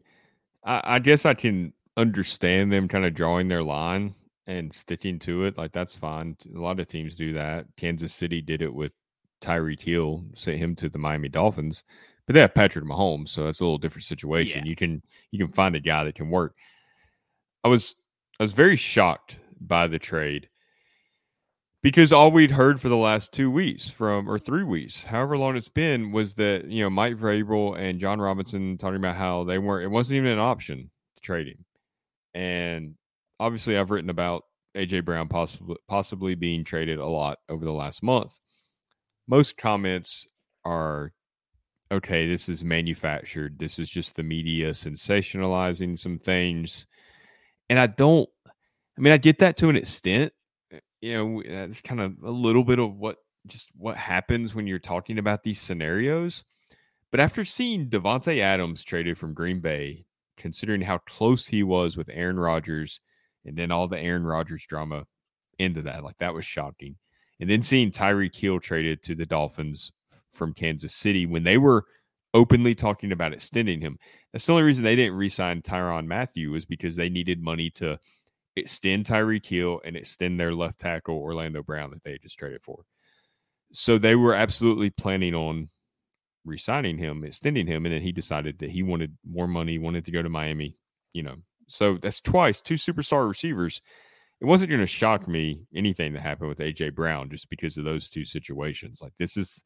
I, I guess I can understand them kind of drawing their line and sticking to it. Like that's fine. A lot of teams do that. Kansas City did it with Tyreek Hill, sent him to the Miami Dolphins but they have Patrick Mahomes, so that's a little different situation. Yeah. You can you can find a guy that can work. I was I was very shocked by the trade because all we'd heard for the last two weeks from or three weeks, however long it's been, was that you know Mike Vrabel and Jon Robinson talking about how they weren't. It wasn't even an option to trade him, and obviously I've written about AJ Brown possibly possibly being traded a lot over the last month. Most comments are okay, this is manufactured. This is just the media sensationalizing some things. And I don't, I mean, I get that to an extent. Eh, you know, that's kind of a little bit of what just what happens when you're talking about these scenarios. But after seeing Davante Adams traded from Green Bay, considering how close he was with Aaron Rodgers, and then all the Aaron Rodgers drama into that, like that was shocking. And then seeing Tyreek Hill traded to the Dolphins from Kansas City when they were openly talking about extending him. That's the only reason they didn't re-sign Tyrann Mathieu was because they needed money to extend Tyreek Hill and extend their left tackle Orlando Brown that they just traded for. So they were absolutely planning on re-signing him, extending him, and then he decided that he wanted more money, wanted to go to Miami. You know, so that's twice two superstar receivers. It wasn't going to shock me anything that happened with AJ Brown just because of those two situations. Like this is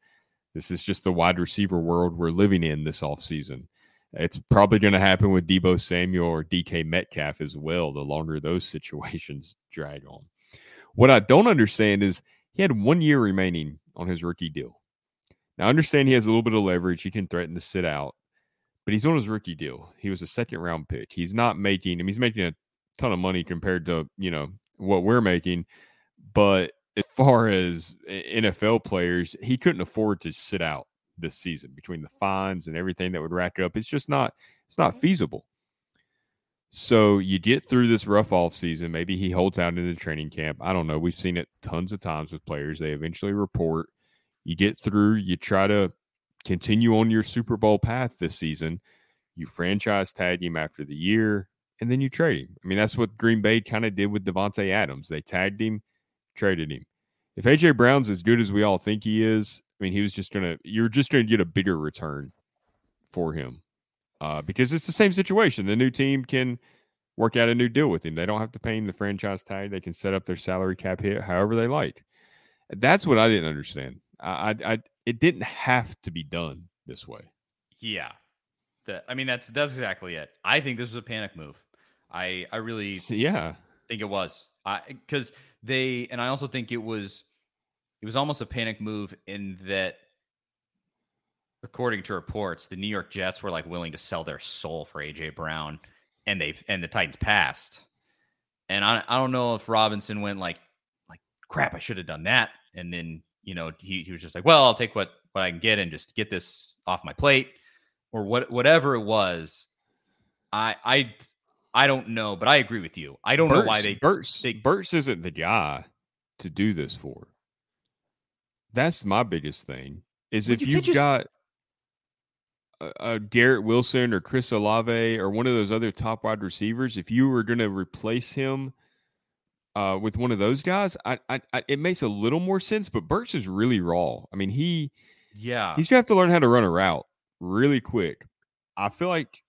this is just the wide receiver world we're living in this offseason. It's probably going to happen with Deebo Samuel or DK Metcalf as well, the longer those situations drag on. What I don't understand is he had one year remaining on his rookie deal. Now, I understand he has a little bit of leverage. He can threaten to sit out, but he's on his rookie deal. He was a second round pick. He's not making, I mean, he's making a ton of money compared to, you know, what we're making. But as far as eh, NFL players, he couldn't afford to sit out this season between the fines and everything that would rack up. It's just not, it's not mm-hmm. feasible. So you get through this rough off season. Maybe he holds out in the training camp. I don't know. We've seen it tons of times with players. They eventually report you get through, you try to continue on your Super Bowl path this season. You franchise tag him after the year, and then you trade him. I mean, that's what Green Bay kind of did with Davante Adams. They tagged him, traded him. If AJ Brown's as good as we all think he is, I mean, he was just gonna you're just gonna get a bigger return for him. Uh, because it's the same situation. The new team can work out a new deal with him. They don't have to pay him the franchise tag. They can set up their salary cap hit however they like. That's what I didn't understand. I, I, it didn't have to be done this way. Yeah, that I mean that's that's exactly it. I think this was a panic move. I I really yeah think it was. I because they and I also think it was it was almost a panic move in that according to reports, the New York Jets were like willing to sell their soul for AJ Brown and they and the Titans passed. And I I don't know if Robinson went like like crap, I should have done that. And then you know, he, he was just like, well, I'll take what, what I can get and just get this off my plate or what, whatever it was. I, I, I don't know, but I agree with you. I don't know why they Burks, they, Burks isn't the guy to do this for. That's my biggest thing is if you have got a, a, Garrett Wilson or Chris Olave or one of those other top wide receivers, if you were going to replace him – uh, with one of those guys, I, I, I, it makes a little more sense. But Burks is really raw. I mean, he, yeah, he's gonna have to learn how to run a route really quick. I feel like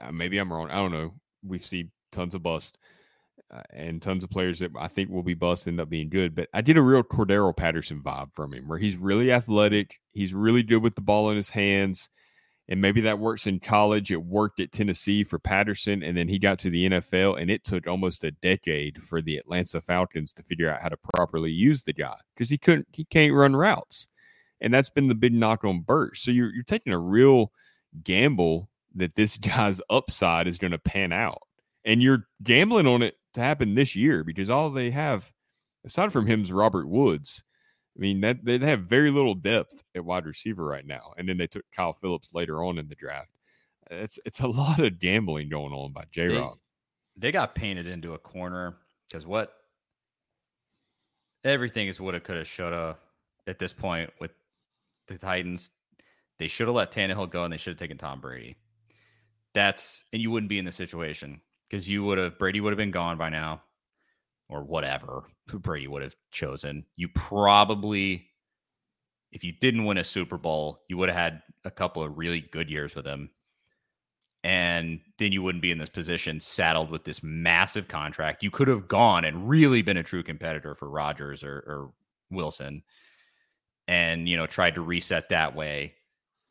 uh, maybe I'm wrong. I don't know. We've seen tons of bust uh, and tons of players that I think will be bust end up being good. But I get a real Cordarrelle Patterson vibe from him, where he's really athletic. He's really good with the ball in his hands and maybe that works in college. It worked at Tennessee for Patterson, and then he got to the NFL, and it took almost a decade for the Atlanta Falcons to figure out how to properly use the guy because he couldn't, he can't run routes, and that's been the big knock on Burt. So you're you're taking a real gamble that this guy's upside is going to pan out, and you're gambling on it to happen this year because all they have, aside from him, is Robert Woods I mean, that they have very little depth at wide receiver right now. And then they took Kyle Phillips later on in the draft. It's it's a lot of gambling going on by J Rob. They, they got painted into a corner because what everything is woulda, coulda, shoulda at this point with the Titans. They should have let Tannehill go and they should have taken Tom Brady. That's and you wouldn't be in the situation because you would have Brady would have been gone by now or whatever Brady would have chosen. You probably, if you didn't win a Super Bowl, you would have had a couple of really good years with him. And then you wouldn't be in this position saddled with this massive contract. You could have gone and really been a true competitor for Rodgers or, or Wilson and, you know, tried to reset that way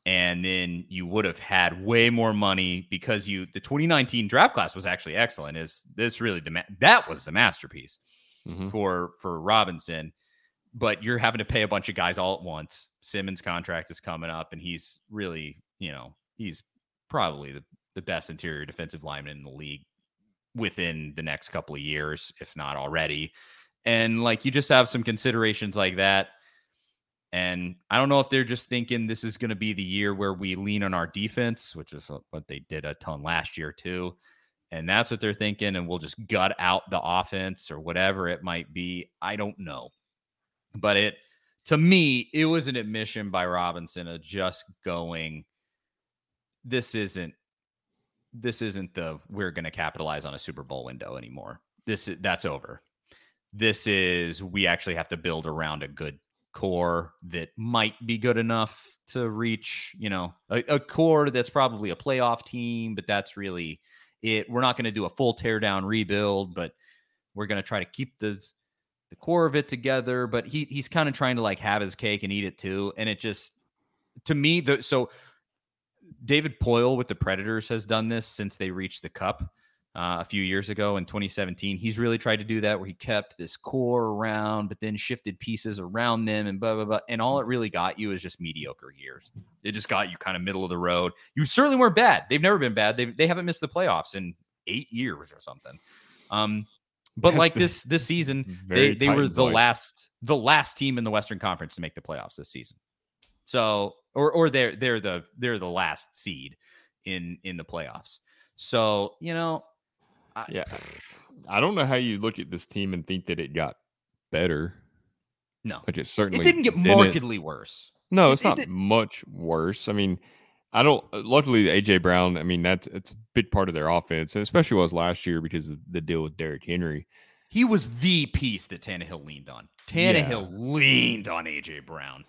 and then you would have had way more money because you the 2019 draft class was actually excellent is this really the that was the masterpiece mm-hmm. for for robinson but you're having to pay a bunch of guys all at once simmons contract is coming up and he's really you know, he's probably the, the best interior defensive lineman in the league within the next couple of years, if not already. And like you just have some considerations like that. And I don't know if they're just thinking this is going to be the year where we lean on our defense, which is what they did a ton last year, too. And that's what they're thinking. And we'll just gut out the offense or whatever it might be. I don't know. But it, to me, it was an admission by Robinson of just going, this isn't this isn't the we're going to capitalize on a Super Bowl window anymore. This is that's over. This is we actually have to build around a good core that might be good enough to reach, you know, a, a core that's probably a playoff team, but that's really it. We're not going to do a full teardown rebuild, but we're going to try to keep the the core of it together. But he he's kind of trying to like have his cake and eat it too, and it just to me the so David Poile with the Predators has done this since they reached the Cup uh, a few years ago in 2017. He's really tried to do that where he kept this core around, but then shifted pieces around them and blah, blah, blah. And all it really got you is just mediocre years. It just got you kind of middle of the road. You certainly weren't bad. They've never been bad. They, they haven't missed the playoffs in eight years or something. Um, but like this this season, they, they were the last the last team in the Western Conference to make the playoffs this season. So or or they're they're the they're the last seed in in the playoffs. So you know, I, yeah, I don't know how you look at this team and think that it got better. No, like it certainly it didn't get markedly didn't. worse. No, it's it, not it, much worse. I mean, I don't. Uh, luckily, AJ Brown. I mean, that's it's a big part of their offense, and especially was last year because of the deal with Derrick Henry. He was the piece that Tannehill leaned on. Tannehill yeah. leaned on AJ Brown,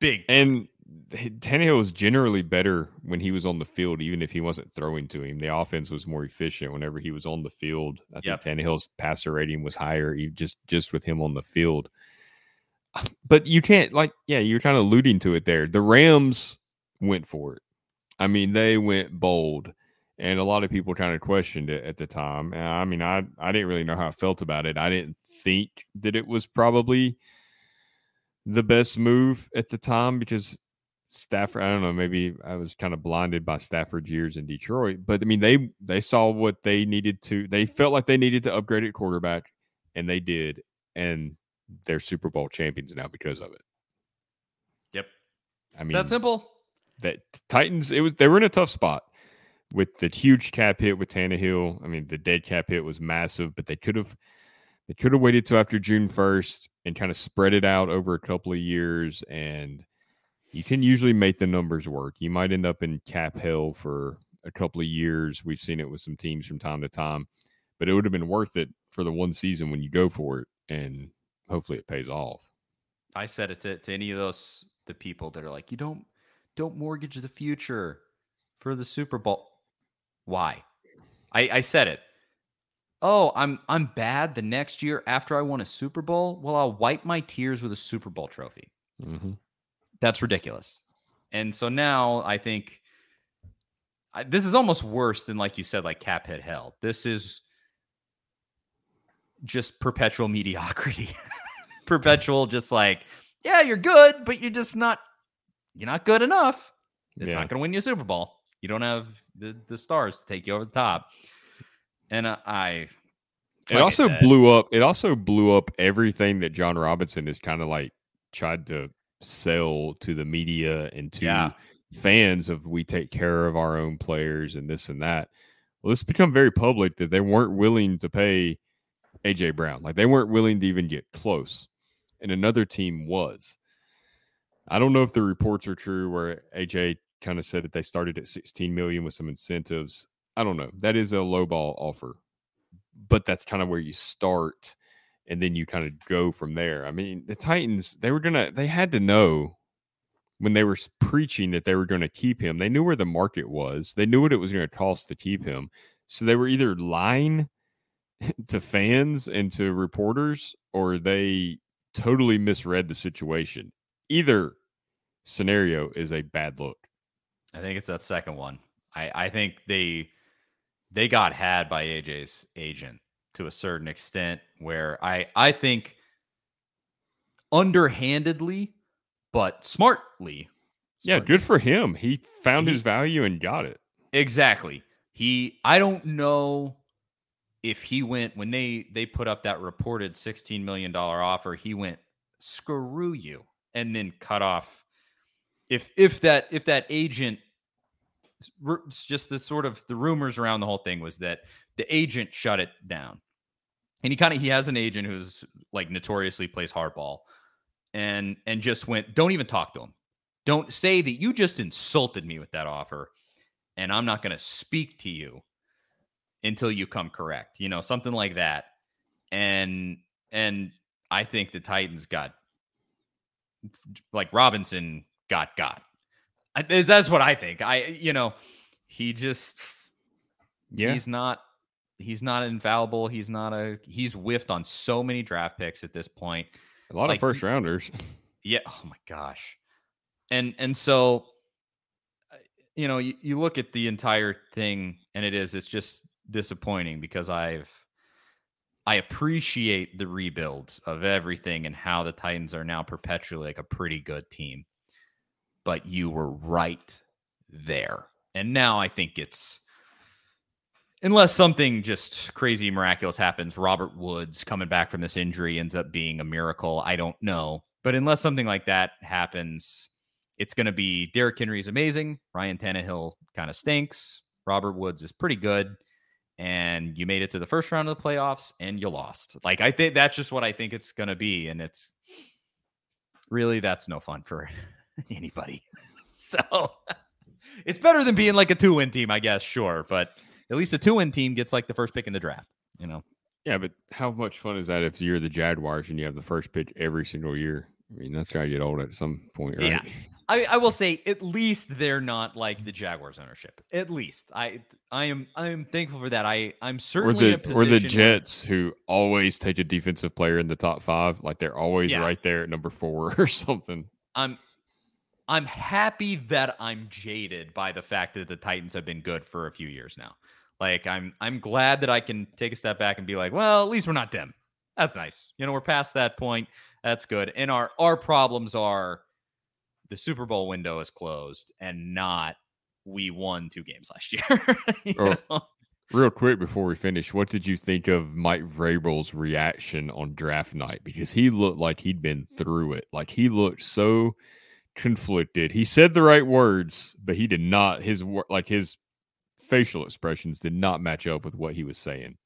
big and Tannehill was generally better when he was on the field, even if he wasn't throwing to him. The offense was more efficient whenever he was on the field. I think yep. Tannehill's passer rating was higher, just just with him on the field. But you can't like, yeah, you're kind of alluding to it there. The Rams went for it. I mean, they went bold, and a lot of people kind of questioned it at the time. I mean, I I didn't really know how I felt about it. I didn't think that it was probably the best move at the time because Stafford, I don't know, maybe I was kind of blinded by Stafford's years in Detroit, but I mean they they saw what they needed to they felt like they needed to upgrade at quarterback and they did and they're Super Bowl champions now because of it. Yep. I mean That simple. That Titans it was they were in a tough spot with the huge cap hit with Tannehill. I mean the dead cap hit was massive, but they could have they could have waited till after June 1st and kind of spread it out over a couple of years and you can usually make the numbers work. You might end up in cap hell for a couple of years. We've seen it with some teams from time to time, but it would have been worth it for the one season when you go for it, and hopefully it pays off. I said it to, to any of those the people that are like, you don't don't mortgage the future for the Super Bowl. Why? I, I said it. Oh, I'm I'm bad the next year after I won a Super Bowl. Well, I'll wipe my tears with a Super Bowl trophy. Mm-hmm. That's ridiculous. And so now I think I, this is almost worse than, like you said, like cap hit hell. This is just perpetual mediocrity, perpetual, just like, yeah, you're good, but you're just not, you're not good enough. It's yeah. not going to win you a Super Bowl. You don't have the, the stars to take you over the top. And uh, I, like it also said, blew up. It also blew up everything that Jon Robinson has kind of like tried to sell to the media and to yeah. fans of we take care of our own players and this and that. Well, it's become very public that they weren't willing to pay AJ Brown. Like they weren't willing to even get close. And another team was. I don't know if the reports are true where AJ kind of said that they started at 16 million with some incentives. I don't know. That is a low ball offer. But that's kind of where you start and then you kind of go from there. I mean, the Titans, they were gonna, they had to know when they were preaching that they were going to keep him. They knew where the market was. They knew what it was going to cost to keep him. So they were either lying to fans and to reporters, or they totally misread the situation. Either scenario is a bad look. I think it's that second one. I, I think they they got had by AJ's agent to a certain extent where I I think underhandedly but smartly Yeah, good for him. He found He- his value and got it. Exactly. He I don't know if he went when they they put up that reported 16 million dollar offer, he went screw you and then cut off if if that if that agent just the sort of the rumors around the whole thing was that the agent shut it down. And he kind of he has an agent who's like notoriously plays hardball and and just went don't even talk to him. Don't say that you just insulted me with that offer and I'm not going to speak to you until you come correct. You know, something like that. And and I think the Titans got like Robinson got got. I, that's what I think. I you know, he just Yeah. he's not he's not infallible. He's not a he's whiffed on so many draft picks at this point. a lot like, of first rounders. Yeah. Oh my gosh. And and so uh, you know, you, you look at the entire thing and it is it's just disappointing because I've I appreciate the rebuild of everything and how the Titans are now perpetually like a pretty good team. But you were right there. And now I think it's unless something just crazy miraculous happens, Robert Woods coming back from this injury ends up being a miracle. I don't know. But unless something like that happens, it's going to be Derrick Henry is amazing. Ryan Tannehill kind of stinks. Robert Woods is pretty good. And you made it to the first round of the playoffs and you lost. Like, I think that's just what I think it's going to be. And it's really, that's no fun for anybody. so it's better than being like a two win team, I guess. Sure. But at least a two win team gets like the first pick in the draft, you know? Yeah, but how much fun is that if you're the Jaguars and you have the first pick every single year? I mean, that's got to get old at some point, right? Yeah. I, I will say at least they're not like the Jaguars ownership. At least I I am I am thankful for that. I I'm certainly in a the position or the where- Jets who always take a defensive player in the top five, like they're always Yeah. right there at number four or something. I'm I'm happy that I'm jaded by the fact that the Titans have been good for a few years now. Like I'm I'm glad that I can take a step back and be like, well, at least we're not them. That's nice. You know, we're past that point. That's good. And our our problems are the Super Bowl window is closed and not we won two games last year. Oh, know? Real quick before we finish, what did you think of Mike Vrabel's reaction on draft night? Because he looked like he'd been through it. Like he looked so conflicted. He said the right words, but he did not. His like his facial expressions did not match up with what he was saying.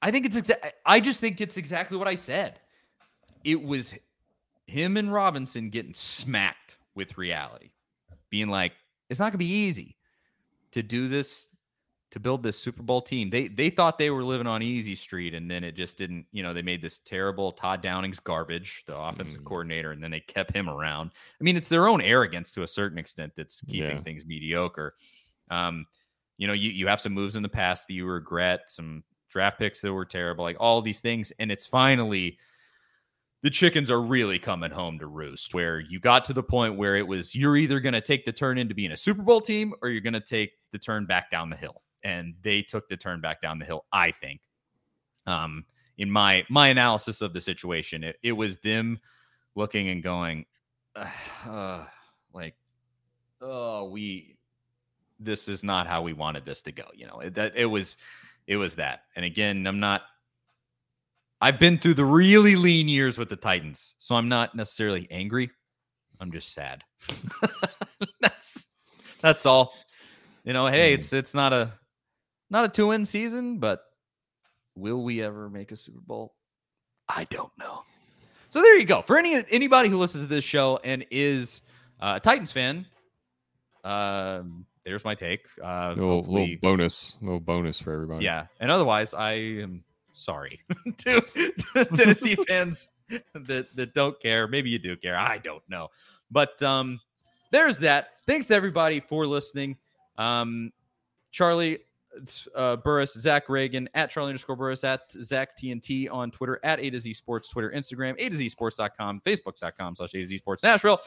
I think it's exact. I just think it's exactly what I said. It was him and Robinson getting smacked with reality, being like, "It's not going to be easy to do this, to build this Super Bowl team." They they thought they were living on easy street, and then it just didn't. You know, they made this terrible Todd Downing's garbage, the offensive Mm. coordinator, and then they kept him around. I mean, it's their own arrogance to a certain extent that's keeping Yeah. things mediocre. Um, you know, you you have some moves in the past that you regret, some draft picks that were terrible, like all these things. And it's finally the chickens are really coming home to roost where you got to the point where it was you're either going to take the turn into being a Super Bowl team or you're going to take the turn back down the hill. And they took the turn back down the hill, I think. Um, in my my analysis of the situation, it, it was them looking and going, uh, like, oh, we this is not how we wanted this to go. You know, it, that it was it was that. And again, I'm not I've been through the really lean years with the Titans, so I'm not necessarily angry. I'm just sad. that's that's all. You know, hey, Mm. it's it's not a not a two-win season, but will we ever make a Super Bowl? I don't know. So there you go. For any anybody who listens to this show and is uh, a Titans fan, um, there's my take. Uh, little, little bonus, little bonus for everybody. yeah, and otherwise, I am sorry to, to Tennessee fans that that don't care. Maybe you do care. I don't know, but um, there's that. Thanks everybody for listening. Um, Charlie uh, Burris, Zach Ragan at Charlie underscore Burris at Zach TNT on Twitter at A to Z Sports Twitter, Instagram A to Z Sports.com, Facebook.com slash A to Z Sports Nashville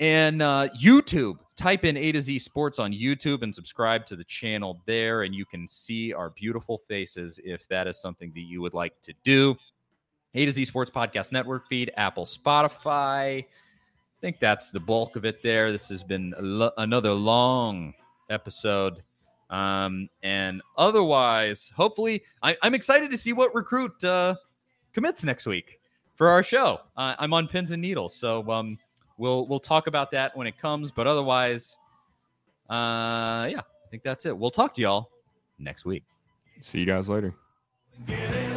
and uh, YouTube. Type in A to Z Sports on YouTube and subscribe to the channel there, and you can see our beautiful faces if that is something that you would like to do. A to Z Sports Podcast Network feed, Apple, Spotify. I think that's the bulk of it there. This has been lo- another long episode. Um, and otherwise, hopefully, I, am excited to see what recruit uh, commits next week for our show. Uh, I'm on pins and needles, so um, we'll we'll talk about that when it comes. But otherwise, uh, yeah, I think that's it. We'll talk to y'all next week. See you guys later. Get it.